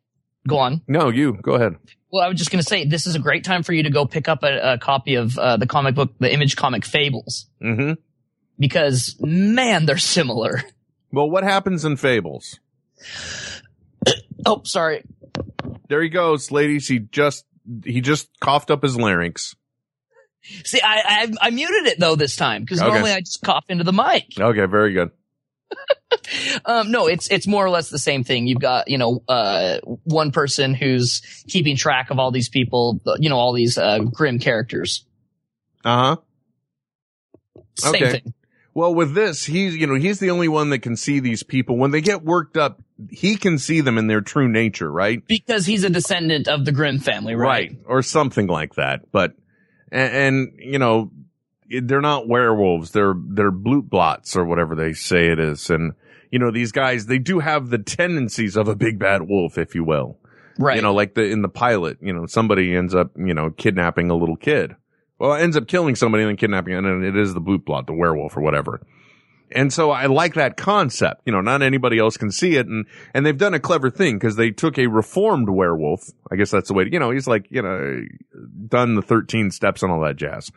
go on. No, you go ahead. Well, I was just going to say this is a great time for you to go pick up a, a copy of uh, the comic book, the Image comic Fables, Mm-hmm. because man, they're similar. *laughs* Well, what happens in Fables? Oh, sorry. There he goes, ladies. He just he just coughed up his larynx. See, I I, I muted it though this time because Okay. normally I just cough into the mic. *laughs* Okay, very good. Um, no, it's it's more or less the same thing. You've got you know uh, one person who's keeping track of all these people, you know all these uh, grim characters. Uh huh. Same Okay. thing. Well, with this, he's you know he's the only one that can see these people when they get worked up. He can see them in their true nature, right? Because he's a descendant of the Grimm family, right? Right. or something like that. But and, and you know they're not werewolves; they're they're blute blots or whatever they say it is. And you know these guys, they do have the tendencies of a big bad wolf, if you will. Right. You know, like the in the pilot, you know, somebody ends up you know kidnapping a little kid. Well, ends up killing somebody and then kidnapping, and it is the blute blot, the werewolf or whatever. And so I like that concept. You know, not anybody else can see it. And, and they've done a clever thing because they took a reformed werewolf. I guess that's the way to, you know, he's like, you know, done the 13 steps and all that jazz.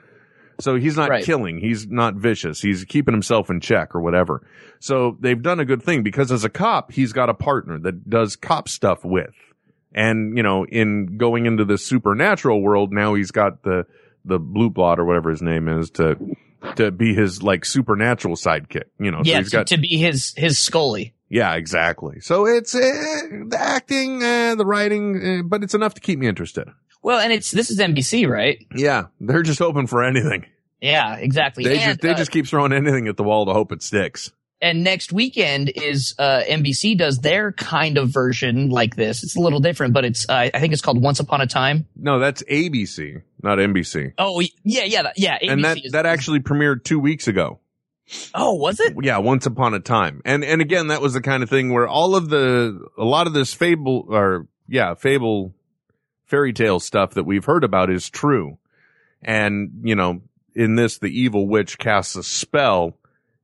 So he's not Right. killing. He's not vicious. He's keeping himself in check or whatever. So they've done a good thing because as a cop, he's got a partner that does cop stuff with. And, you know, in going into the supernatural world, now he's got the, the blue blot or whatever his name is to, to be his like supernatural sidekick, you know. so yeah, he's to, got, to be his his Scully. yeah, exactly. So it's uh, the acting, uh, the writing, uh, but it's enough to keep me interested. Well, and it's this is NBC, right? Yeah, they're just open for anything. Yeah, exactly. They and, just they uh, just keep throwing anything at the wall to hope it sticks. and next weekend is uh, NBC does their kind of version like this. It's a little different, but it's uh, I think it's called Once Upon a Time. No, that's ABC, not NBC. Oh yeah, yeah, yeah. ABC and that is, that actually premiered two weeks ago. oh was it? Yeah, Once Upon a Time, and and again, that was the kind of thing where all of the a lot of this fable or yeah, fable fairy tale stuff that we've heard about is true, and you know, in this, the evil witch casts a spell,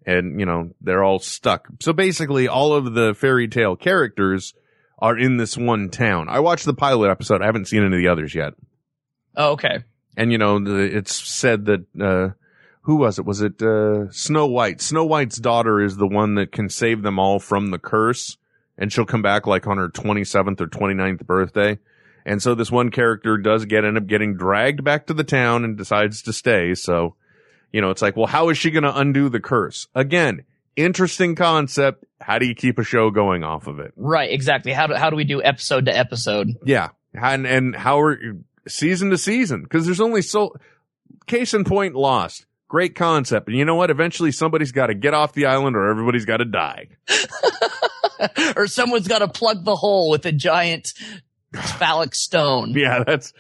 and you know they're all stuck. So basically, all of the fairy tale characters are in this one town. I watched the pilot episode. I haven't seen any of the others yet. Oh, okay. And you know, the, it's said that uh who was it? Was it uh Snow White? Snow White's daughter is the one that can save them all from the curse, and she'll come back like on her 27th or 29th birthday. And so this one character does get end up getting dragged back to the town and decides to stay. So, you know, it's like, well, how is she going to undo the curse? Again, interesting concept. How do you keep a show going off of it? Right, exactly. How do how do we do episode to episode? Yeah. And, and how are season to season? Cause there's only so, case in point lost. Great concept. And you know what? Eventually somebody's got to get off the island or everybody's got to die. *laughs* or someone's got to plug the hole with a giant phallic stone. *laughs* Yeah, that's,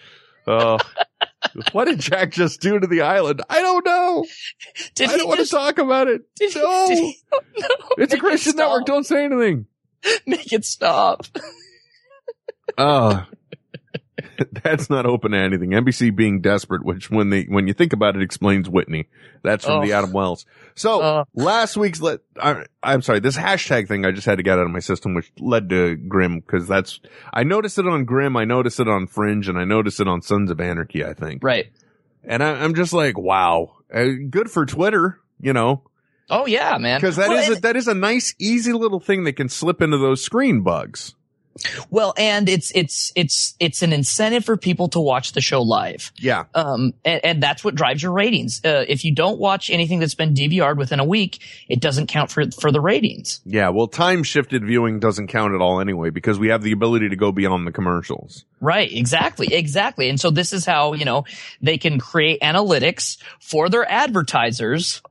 uh, *laughs* what did Jack just do to the island? I don't know. Did I don't want to talk about it. Did no. he- no, it's a make it Christian stop. network. Don't say anything. Make it stop. Oh, *laughs* that's not open to anything. NBC being desperate, which when they, when you think about it, explains Whitney. That's from Oh. the Adam Wells. So Uh. last week's let, I, I'm sorry, this hashtag thing I just had to get out of my system, which led to Grimm, cause that's, I noticed it on Grimm, I noticed it on Fringe, and I noticed it on Sons of Anarchy, I think. Right. And I, I'm just like, wow, uh, good for Twitter, you know, Oh yeah, man. cause that is well, a, and- that is a nice, easy little thing that can slip into those screen bugs. Well, and it's it's it's it's an incentive for people to watch the show live. Yeah. Um, and, and that's what drives your ratings. Uh, if you don't watch anything that's been DVR'd within a week, it doesn't count for for the ratings. Yeah, well, time shifted viewing doesn't count at all anyway because we have the ability to go beyond the commercials. Right, exactly, exactly. And so this is how, you know, they can create analytics for their advertisers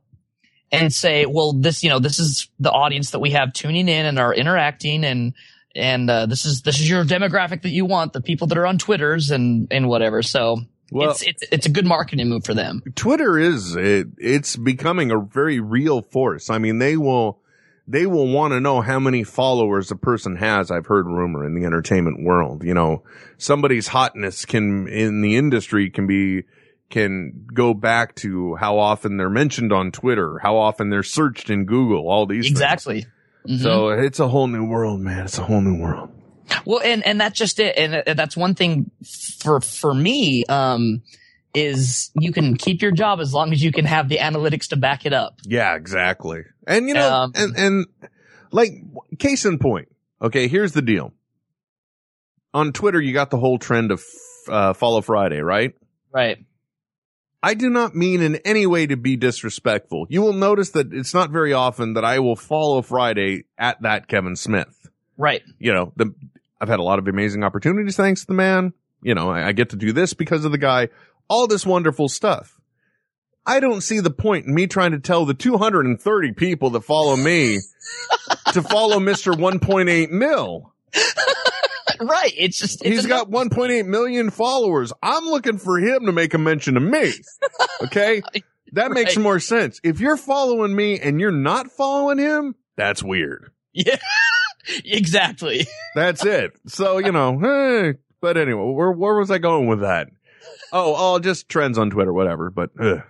and say, well, this, you know, this is the audience that we have tuning in and are interacting and, and, uh, this is, this is your demographic that you want, the people that are on Twitters and, and whatever. So Well- it's, it's, it's a good marketing move for them. Twitter is it, it's becoming a very real force. I mean, they will they will want to know how many followers a person has. I've heard rumor in the entertainment world. You know, somebody's hotness can in the industry can be can go back to how often they're mentioned on Twitter, how often they're searched in Google, all these things. Mhm. So it's a whole new world, man. It's a whole new world. Well, and and that's just it, and that's one thing for for me. Um, is you can keep your job as long as you can have the analytics to back it up. Yeah, exactly. And you know, Um, and and like case in point. Okay, here's the deal. On Twitter, you got the whole trend of uh, follow Friday, right? Right. I do not mean in any way to be disrespectful. You will notice that it's not very often that I will follow Friday at that Kevin Smith. Right. You know, the, I've had a lot of amazing opportunities thanks to the man. You know, I, I get to do this because of the guy. All this wonderful stuff. I don't see the point in me trying to tell the 230 people that follow me *laughs* to follow Mr. 1.8 mil. Right. It's just, it's He's got 1.8 million followers. I'm looking for him to make a mention of me. *laughs* Okay. That makes more sense. If you're following me and you're not following him, that's weird. Yeah. *laughs* exactly. That's it. So, you know, *laughs* eh, but anyway, where, where was I going with that? Oh, oh, just trends on Twitter, whatever. But ugh.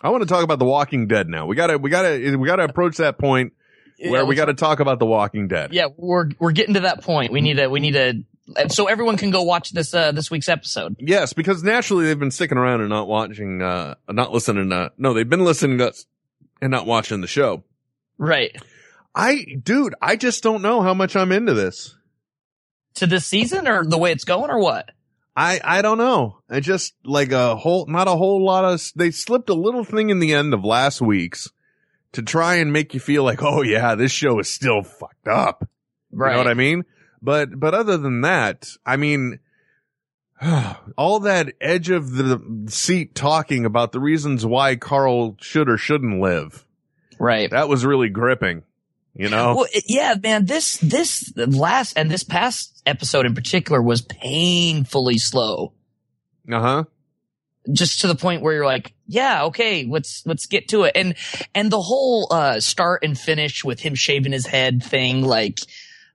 I want to talk about The Walking Dead now. We gotta, we gotta, we gotta approach that point where we gotta talk about The Walking Dead. Yeah, we're we're getting to that point. We need to we need to so everyone can go watch this uh this week's episode. Yes, because naturally they've been sticking around and not watching, uh, not listening, uh, no, they've been listening to us and not watching the show. Right. I, dude, I just don't know how much I'm into this. To this season or the way it's going or what? I, I don't know. I just like a whole, not a whole lot of, they slipped a little thing in the end of last week's to try and make you feel like, oh yeah, this show is still fucked up. Right. You know what I mean? But, but other than that, I mean, *sighs* all that edge of the seat talking about the reasons why Carl should or shouldn't live. Right. That was really gripping, you know? Well, yeah, man, this this last and this past episode in particular was painfully slow. Uh huh. Just to the point where you're like, yeah, okay, let's let's get to it. And and the whole uh start and finish with him shaving his head thing, like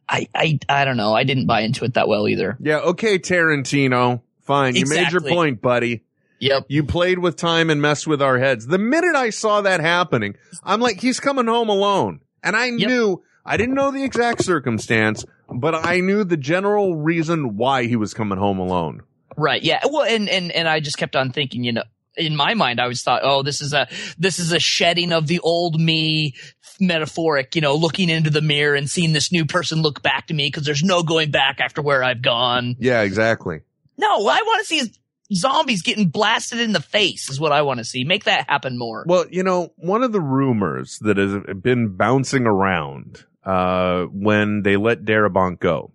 I I I don't know, I didn't buy into it that well either. Yeah, okay, Tarantino. Fine. You made your point, buddy. Yep. You played with time and messed with our heads. The minute I saw that happening, I'm like, he's coming home alone. And I knew, I didn't know the exact circumstance, but I knew the general reason why he was coming home alone. Right. Yeah. Well, and, and, and I just kept on thinking, you know, in my mind, I always thought, oh, this is a, this is a shedding of the old me metaphoric, you know, looking into the mirror and seeing this new person look back to me because there's no going back after where I've gone. Yeah, exactly. No, what I want to see is zombies getting blasted in the face is what I want to see. Make that happen more. Well, you know, one of the rumors that has been bouncing around uh, when they let Darabont go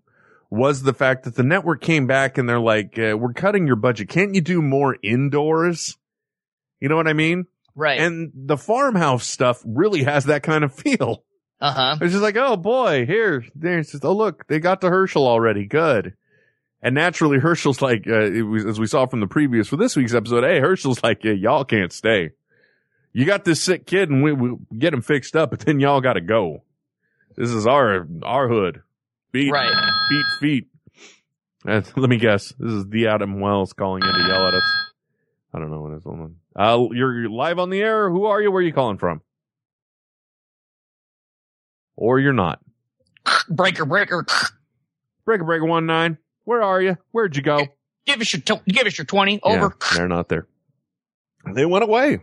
was the fact that the network came back and they're like, uh, "We're cutting your budget. Can't you do more indoors?" You know what I mean? Right. And the farmhouse stuff really has that kind of feel. Uh huh. It's just like, oh boy, here, there's just, oh look, they got to Hershel already. Good. And naturally, Hershel's like, uh, it was, as we saw from the previous for this week's episode, hey, Hershel's like, yeah, y'all can't stay. You got this sick kid and we, we get him fixed up, but then y'all got to go. This is our, our hood. Feet, Right. feet, feet. Uh, *laughs* let me guess. This is the Adam Wells calling in to yell at us. I don't know what is going on. Uh, you're live on the air. Who are you? Where are you calling from? Or you're not. Breaker, breaker. Breaker Breaker one nine. Where are you? Where'd you go? Give us your, tw- give us your 20 over. Yeah, they're not there. They went away.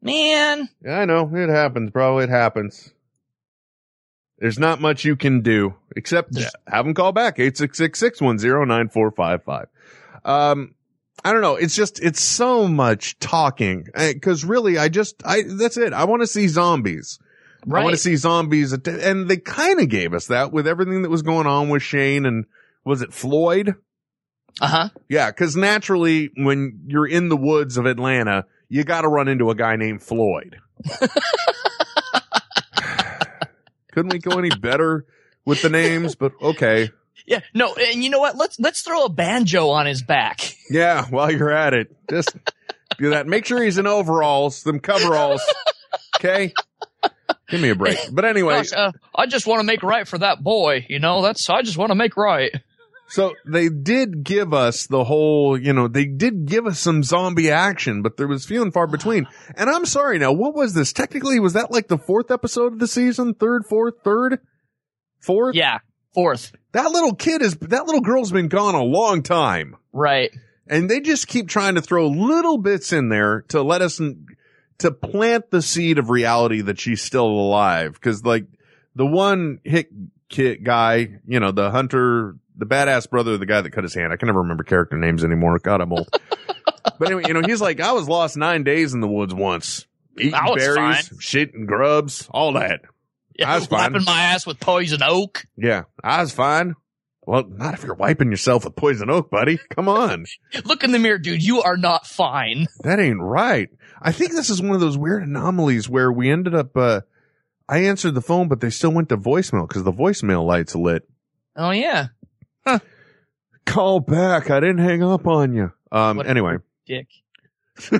Man. Yeah, I know. It happens, bro. It happens. There's not much you can do except have them call back 866-610-9455. Um, I don't know. It's just, it's so much talking. Uh, Cause really, I just, I, that's it. I want to see zombies. I want to see zombies. att- And they kind of gave us that with everything that was going on with Shane and was it Floyd? Uh huh. Yeah, because naturally, when you're in the woods of Atlanta, you got to run into a guy named Floyd. *laughs* Couldn't we go any better with the names? But okay. Yeah. No. And you know what? Let's, let's throw a banjo on his back. *laughs* Yeah, while you're at it, just do that. Make sure he's in overalls, them coveralls. Okay. Give me a break. But anyway, Gosh, uh, I just want to make right for that boy. You know, that's, I just want to make right. So they did give us the whole, you know, they did give us some zombie action, but there was few and far between. And I'm sorry now, what was this? Technically, was that like the fourth episode of the season? Third, fourth, third, fourth? Yeah, fourth. That little kid is, that little girl's been gone a long time. Right. And they just keep trying to throw little bits in there to let us, to plant the seed of reality that she's still alive. Cause like the one hit kid guy, you know, the hunter, the badass brother the guy that cut his hand. I can never remember character names anymore. God, I'm old. *laughs* but anyway, you know, he's like, I was lost nine days in the woods once. Eating berries, fine. shit and grubs, all that. Yeah, I was fine. wiping my ass with poison oak. Yeah, I was fine. Well, not if you're wiping yourself with poison oak, buddy. Come on. *laughs* Look in the mirror, dude. You are not fine. That ain't right. I think this is one of those weird anomalies where we ended up, uh, I answered the phone, but they still went to voicemail because the voicemail light's lit. Oh yeah, Call back. I didn't hang up on you. Um, What- anyway, dick. *laughs*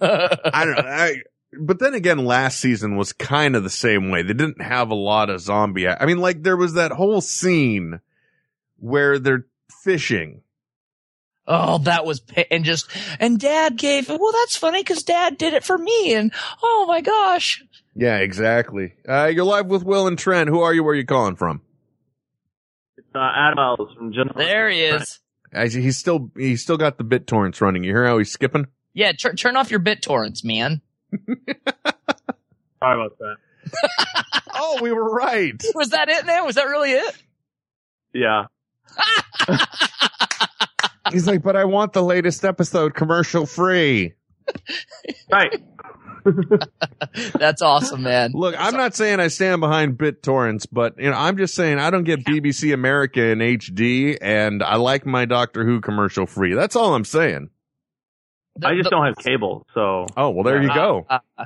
I don't know. I, but then again, last season was kind of the same way. They didn't have a lot of zombie. I mean, like there was that whole scene where they're fishing. Oh, that was and just and Dad gave. Well, that's funny because Dad did it for me, and oh my gosh, Yeah, exactly. Uh, you're live with Will and Trent. Who are you? Where are you calling from? Uh, Adam Wells from General. there he is. I, he's still, he's still got the BitTorrents running. You hear how he's skipping? Yeah, tur- turn off your BitTorrents, man. Sorry about that. *laughs* oh, we were right. Was that it, man? Was that really it? Yeah. *laughs* He's like, but I want the latest episode commercial free. Right. *laughs* That's awesome, man. Look, I'm not saying I stand behind BitTorrents, but you know, I'm just saying I don't get BBC America in HD, and I like my Doctor Who commercial free. That's all I'm saying. I just don't have cable, so. Oh well, there you go. *laughs* Uh,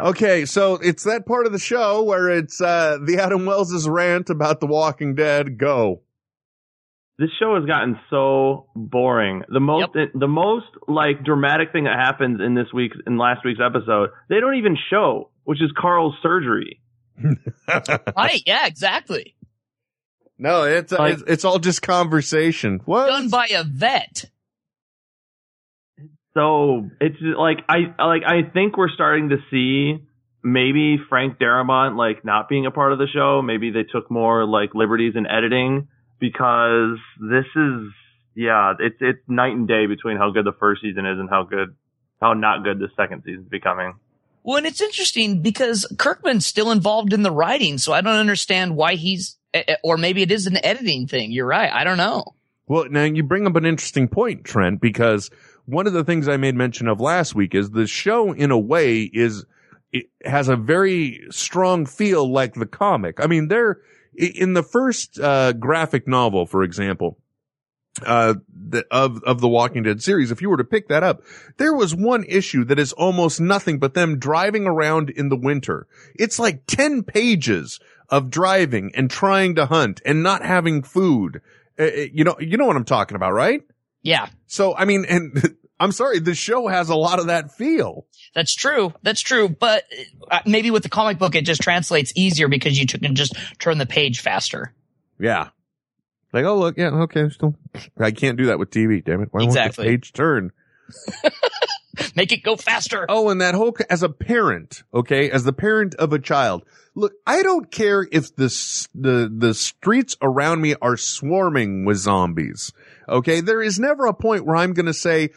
Okay, so it's that part of the show where it's uh the Adam Wells's rant about The Walking Dead. Go. This show has gotten so boring. The most, the most like dramatic thing that happens in this week's, in last week's episode, they don't even show, which is Carl's surgery. *laughs* right? Yeah, exactly. No, it's uh, it's, it's all just conversation. What? Done by a vet. So it's like I like I think we're starting to see maybe Frank Darabont like not being a part of the show. Maybe they took more like liberties in editing because this is yeah, it's it's night and day between how good the first season is and how good how not good the second season's becoming. Well, and it's interesting because Kirkman's still involved in the writing, so I don't understand why he's, eh, eh, or maybe it is an editing thing. You're right. I don't know. Well, now you bring up an interesting point, Trent, because one of the things I made mention of last week is the show, in a way, is it has a very strong feel like the comic. I mean, there in the first uh, graphic novel, for example, uh, the, of of the Walking Dead series, if you were to pick that up, there was one issue that is almost nothing but them driving around in the winter. It's like ten pages of driving and trying to hunt and not having food. Uh, uh, you know, you know what I'm talking about, right? Yeah, So, I mean, and *laughs* I'm sorry, the show has a lot of that feel. that's true. That's true. But uh, maybe with the comic book, it just translates easier because you can just turn the page faster. Yeah. Like, oh, look, yeah, okay, still, I can't do that with TV, damn it. Why Exactly. won't the page turn? *laughs* Make it go faster. Oh, and that whole, as a parent, okay, as the parent of a child, look, I don't care if the, the, the streets around me are swarming with zombies. Okay. There is never a point where I'm going to say,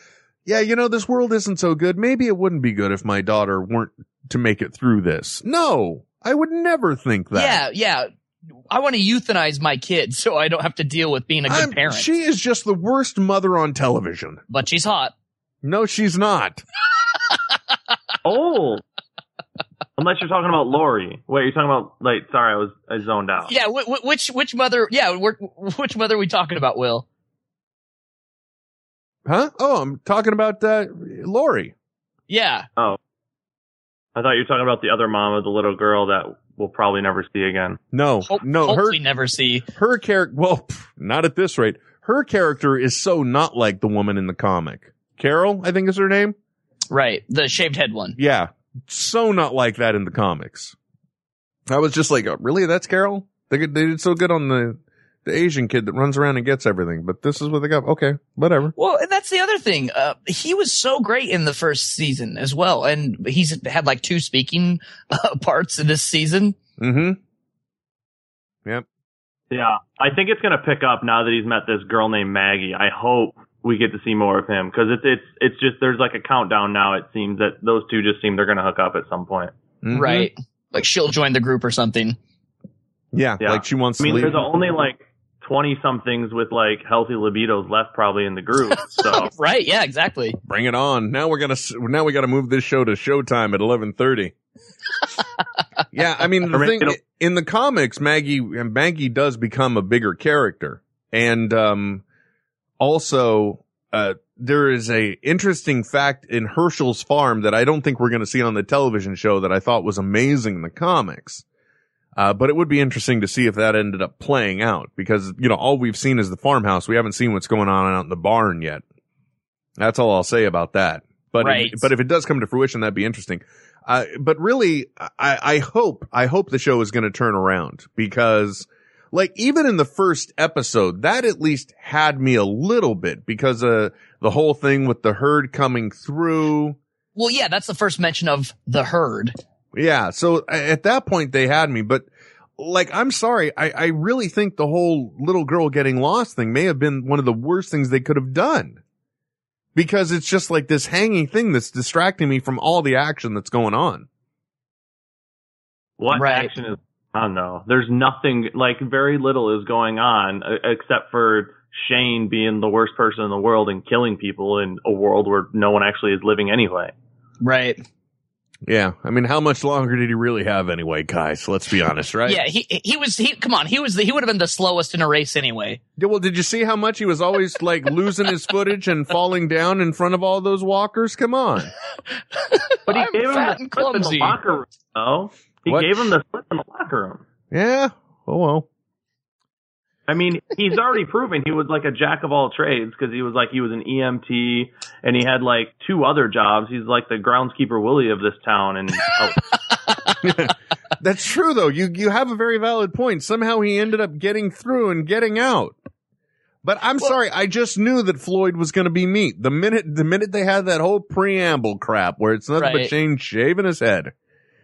yeah, you know, this world isn't so good. Maybe it wouldn't be good if my daughter weren't to make it through this. No, I would never think that. Yeah, yeah. I want to euthanize my kid so I don't have to deal with being a good I'm- parent. She is just the worst mother on television. but she's hot. No, she's not. *laughs* Oh. Unless you're talking about Lori. Wait, you're talking about like sorry, I was I zoned out. Yeah, wh- wh- which which mother? Yeah, which mother are we talking about? Will? Huh? Oh, I'm talking about, uh, Lori. Yeah. Oh. I thought you were talking about the other mom of the little girl that we'll probably never see again. No, Hope, no, her, hopefully never see. her character, well, pff, not at this rate. Her character is so not like the woman in the comic. Carol, I think is her name. Right, the shaved head one. Yeah. So not like that in the comics. I was just like, oh, really? That's Carol? They, they did so good on the the Asian kid that runs around and gets everything. But this is what they got. Okay, whatever. Well, and that's the other thing. Uh, he was so great in the first season as well, and he's had like two speaking *laughs* uh, parts in this season. Mm-hmm. Yep. Yeah, I think it's gonna pick up now that he's met this girl named Maggie. I hope we get to see more of him because it's it's it's just there's like a countdown now. It seems that those two just seem they're gonna hook up at some point. Mhm. Right. Like she'll join the group or something. Yeah, Yeah. like she wants I mean, to leave. there's only like twenty somethings with like healthy libidos left probably in the group. *laughs* So right. Yeah, exactly. Bring it on. Now we're gonna now we got to move this show to Showtime at eleven thirty. *laughs* yeah, I mean the Or maybe thing in the comics, Maggie and Maggie does become a bigger character, and um, also uh, there is a interesting fact in Hershel's farm that I don't think we're going to see on the television show that I thought was amazing in the comics. Uh, but it would be interesting to see if that ended up playing out because, you know, all we've seen is the farmhouse. We haven't seen what's going on out in the barn yet. That's all I'll say about that. But, Right. if, but if it does come to fruition, that'd be interesting. Uh, but really, I, I hope, I hope the show is going to turn around because like even in the first episode, that at least had me a little bit because, uh, the whole thing with the herd coming through. Well, yeah, that's the first mention of the herd. Yeah. So at that point they had me, but like, I'm sorry. I, I really think the whole little girl getting lost thing may have been one of the worst things they could have done because it's just like this hanging thing that's distracting me from all the action that's going on. what Right. action is? I don't know. There's nothing like very little is going on uh, except for Shane being the worst person in the world and killing people in a world where no one actually is living anyway. Right. Yeah. I mean, how much longer did he really have anyway, Kai? So let's be honest, right? Yeah, he he was he come on, he was the, he would have been the slowest in a race anyway. Yeah, well, did you see how much he was always like losing his footage and falling down in front of all those walkers? Come on. *laughs* But he I'm gave him the and slip in the locker room. though. he What? gave him the slip in the locker room. Yeah. Oh well. I mean, he's already proven he was like a jack of all trades because he was like he was an EMT and he had like two other jobs. He's like the groundskeeper Willie of this town, and oh, *laughs* That's true though. You you have a very valid point. Somehow he ended up getting through and getting out. But I'm sorry, I just knew that Floyd was going to be meat. The minute the minute they had that whole preamble crap where it's nothing but Shane shaving his head.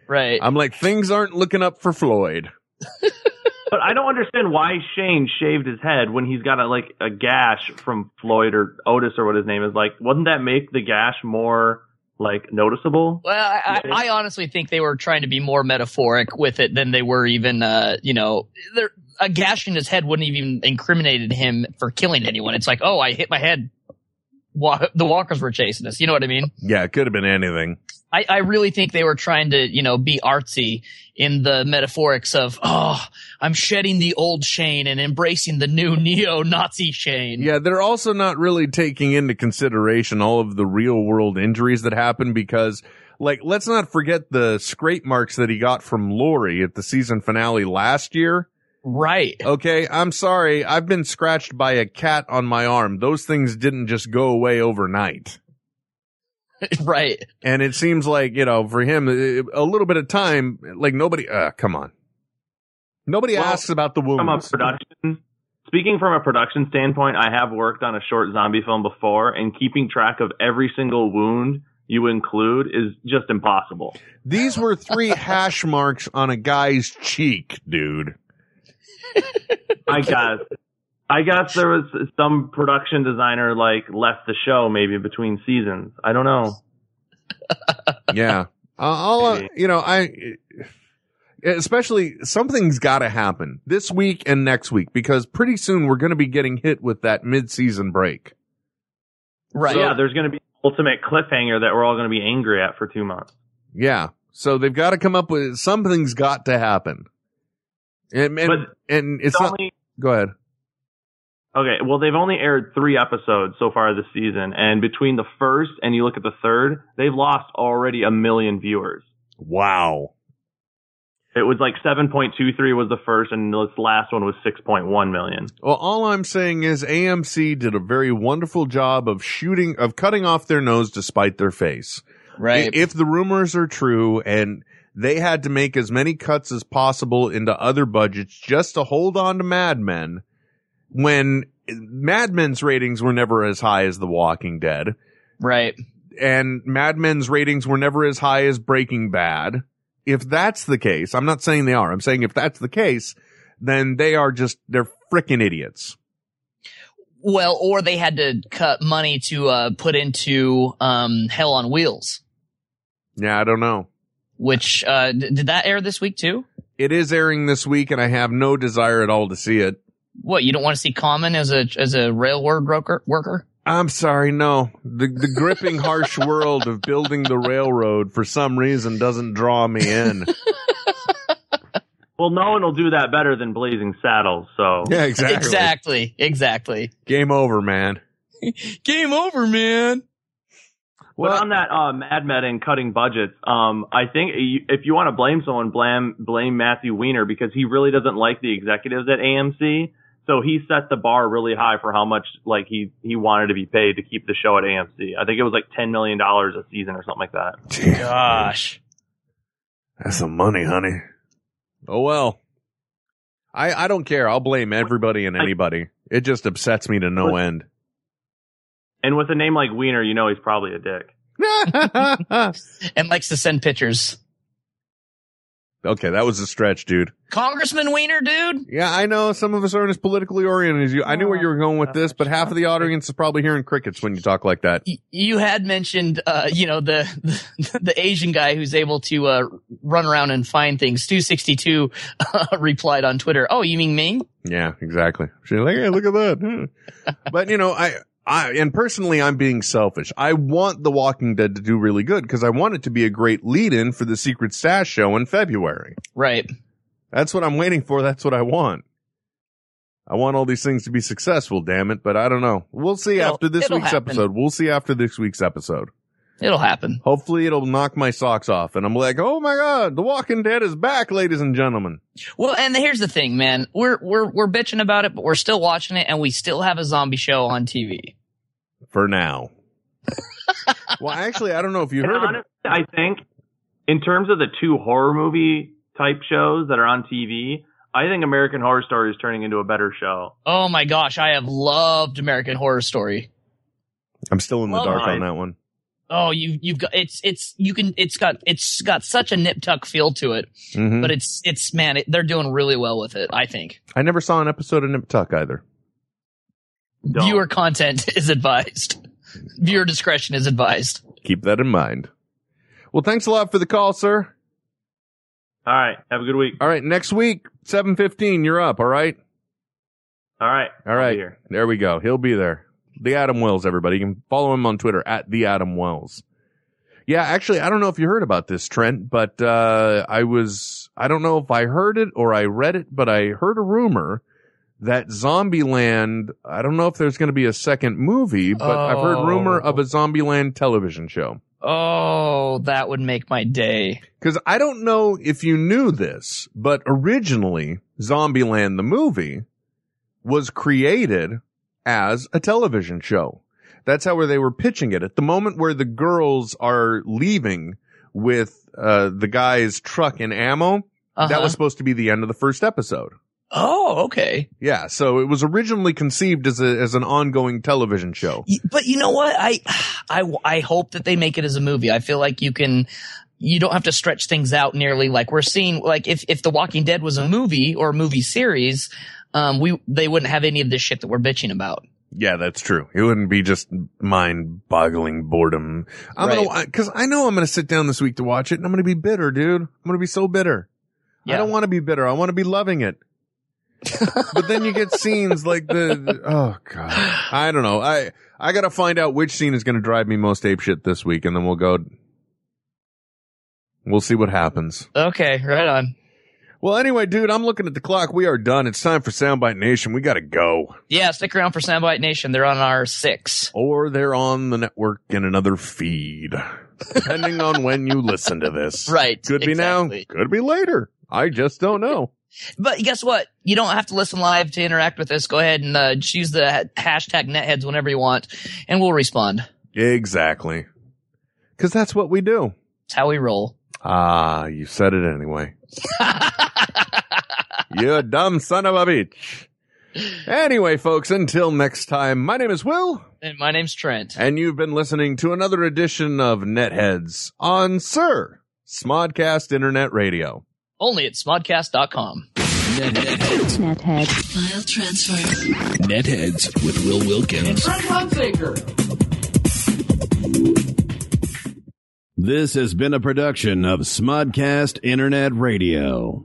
Right. I'm like things aren't looking up for Floyd. *laughs* but I don't understand why Shane shaved his head when he's got a like a gash from Floyd or Otis or what his name is. Like, wouldn't that make the gash more like noticeable? Well, I, I, I honestly think they were trying to be more metaphoric with it than they were even, uh, you know, there, a gash in his head wouldn't even incriminated him for killing anyone. It's like, oh, I hit my head. Wa- the walkers were chasing us. You know what I mean? Yeah, it could have been anything. I, I really think they were trying to, you know, be artsy in the metaphorics of, oh, I'm shedding the old Shane and embracing the new *laughs* neo-Nazi Shane. Yeah, they're also not really taking into consideration all of the real world injuries that happen because, like, let's not forget the scrape marks that he got from Lori at the season finale last year. Right. Okay, I'm sorry. I've been scratched by a cat on my arm. Those things didn't just go away overnight. *laughs* right. And it seems like, you know, for him, a little bit of time, like nobody, uh, come on. Nobody Well, asks about the wounds. From a production, speaking from a production standpoint, I have worked on a short zombie film before, and keeping track of every single wound you include is just impossible. These were three *laughs* hash marks on a guy's cheek, dude. I guess. I guess there was some production designer like left the show maybe between seasons. I don't know. *laughs* yeah. Uh, all, uh, you know, I, especially something's got to happen this week and next week because pretty soon we're going to be getting hit with that mid-season break. Right. So, yeah, there's going to be ultimate cliffhanger that we're all going to be angry at for two months. Yeah. So they've got to come up with something's got to happen. And, and, But and it's It's not, go ahead. Okay. Well, they've only aired three episodes so far this season, and between the first and you look at the third, they've lost already a million viewers. Wow. It was like 7.23 was the first, and this last one was 6.1 million. Well, all I'm saying is AMC did a very wonderful job of shooting, of cutting off their nose despite their face. Right. If the rumors are true and they had to make as many cuts as possible into other budgets just to hold on to Mad Men, when Mad Men's ratings were never as high as The Walking Dead. Right. And Mad Men's ratings were never as high as Breaking Bad. If that's the case, I'm not saying they are. I'm saying if that's the case, then they are just, they're freaking idiots. Well, or they had to cut money to uh, put into um, Hell on Wheels, Yeah, I don't know. which uh, did that air this week too? It is airing this week and I have no desire at all to see it. What you don't want to see Common as a as a railroad worker? Worker? I'm sorry, no. The the gripping harsh *laughs* world of building the railroad for some reason doesn't draw me in. *laughs* Well, no one will do that better than Blazing Saddles. So Yeah, exactly. Exactly. Exactly. Game over, man. *laughs* Game over, man. But on that uh, Mad Men and cutting budgets, um, I think you- if you want to blame someone, blame blame Matthew Weiner because he really doesn't like the executives at AMC. So he set the bar really high for how much like he he wanted to be paid to keep the show at AMC. I think it was like ten million dollars a season or something like that. Gosh. That's some money, honey. Oh well. I I don't care. I'll blame everybody and anybody. It just upsets me to no end. And with a name like Weiner, you know he's probably a dick. *laughs* and likes to send pictures. Okay, that was a stretch, dude. Congressman Weiner, dude. Yeah, I know some of us aren't as politically oriented as you. I knew where you were going with this, but half of the audience is probably hearing crickets when you talk like that. You had mentioned, uh, you know, the, *laughs* the the Asian guy who's able to uh, run around and find things. Stu sixty two uh, *laughs* replied on Twitter. Oh, you mean Ming? Yeah, exactly. She's like, hey, look at that. but you know, I, I, and personally, I'm being selfish. I want The Walking Dead to do really good because I want it to be a great lead in for the Secret Stash show in February. Right. That's what I'm waiting for. That's what I want. I want all these things to be successful, damn it. But I don't know. We'll see It'll- after this week's happen. episode. We'll see after this week's episode. It'll happen. Hopefully it'll knock my socks off and I'm like, oh my God, The Walking Dead is back, ladies and gentlemen. Well, and here's the thing, man. We're we're we're bitching about it, but we're still watching it, and we still have a zombie show on TV. For now. *laughs* well, actually, I don't know if you And heard of honestly, I think in terms of the two horror movie type shows that are on TV, I think American Horror Story is turning into a better show. Oh my gosh, I have loved American Horror Story. I'm still in the Love dark it. on that one. Oh, you you've got it's it's you can it's got it's got such a nip tuck feel to it, Mhm. but it's it's man, it, they're doing really well with it. I think I never saw an episode of Nip Tuck either. viewer content *laughs* is advised. Viewer discretion is advised. Keep that in mind. Well, thanks a lot for the call, sir. All right. Have a good week. All right. Next week, 715, you're up. All right. All right. All right. There we go. He'll be there. The Adam Wells, everybody. You can follow him on Twitter at the Adam Wells. Yeah, actually, I don't know if you heard about this, Trent, but, uh, I was, I don't know if I heard it or I read it, but I heard a rumor that Zombieland, I don't know if there's going to be a second movie, but I've heard rumor of a Zombieland television show. Oh, that would make my day. Cause I don't know if you knew this, but originally Zombieland the movie was created as a television show. That's how they were pitching it. At the moment where the girls are leaving with, uh, the guy's truck and ammo, that Uh-huh. was supposed to be the end of the first episode. Oh, okay. Yeah. So it was originally conceived as a, as an ongoing television show. But you know what? I, I, I hope that they make it as a movie. I feel like you can, you don't have to stretch things out nearly like we're seeing. Like if, if The Walking Dead was a movie or a movie series, um, we, they wouldn't have any of this shit that we're bitching about. Yeah, that's true. It wouldn't be just mind boggling boredom. I'm gonna, cause I know I'm gonna sit down this week to watch it and I'm gonna be bitter, dude. I'm gonna be so bitter. Yeah. I don't want to be bitter. I want to be loving it. *laughs* but then you get scenes like the, the- oh god. I don't know. I, I gotta find out which scene is gonna drive me most apeshit this week and then we'll go, we'll see what happens. Okay, right on. Well, anyway, dude, I'm looking at the clock. We are done. It's time for Soundbite Nation. We gotta go. Yeah, stick around for Soundbite Nation. They're on our six. Or they're on the network in another feed, depending on when you listen to this. *laughs* Right, Could be exactly. now, could be later. I just don't know. But guess what? You don't have to listen live to interact with us. Go ahead and uh, just use the hashtag netheads whenever you want, and we'll respond. Exactly. Cause that's what we do. It's how we roll. Ah, you said it anyway. *laughs* you dumb son of a bitch. Anyway, folks, until next time, my name is Will, And my name's Trent. and you've been listening to another edition of Netheads on Sir Smodcast Internet Radio. Only at smodcast.com. Netheads. Nethead. File transfer. Netheads with Will Wilkins. This has been a production of Smodcast Internet Radio.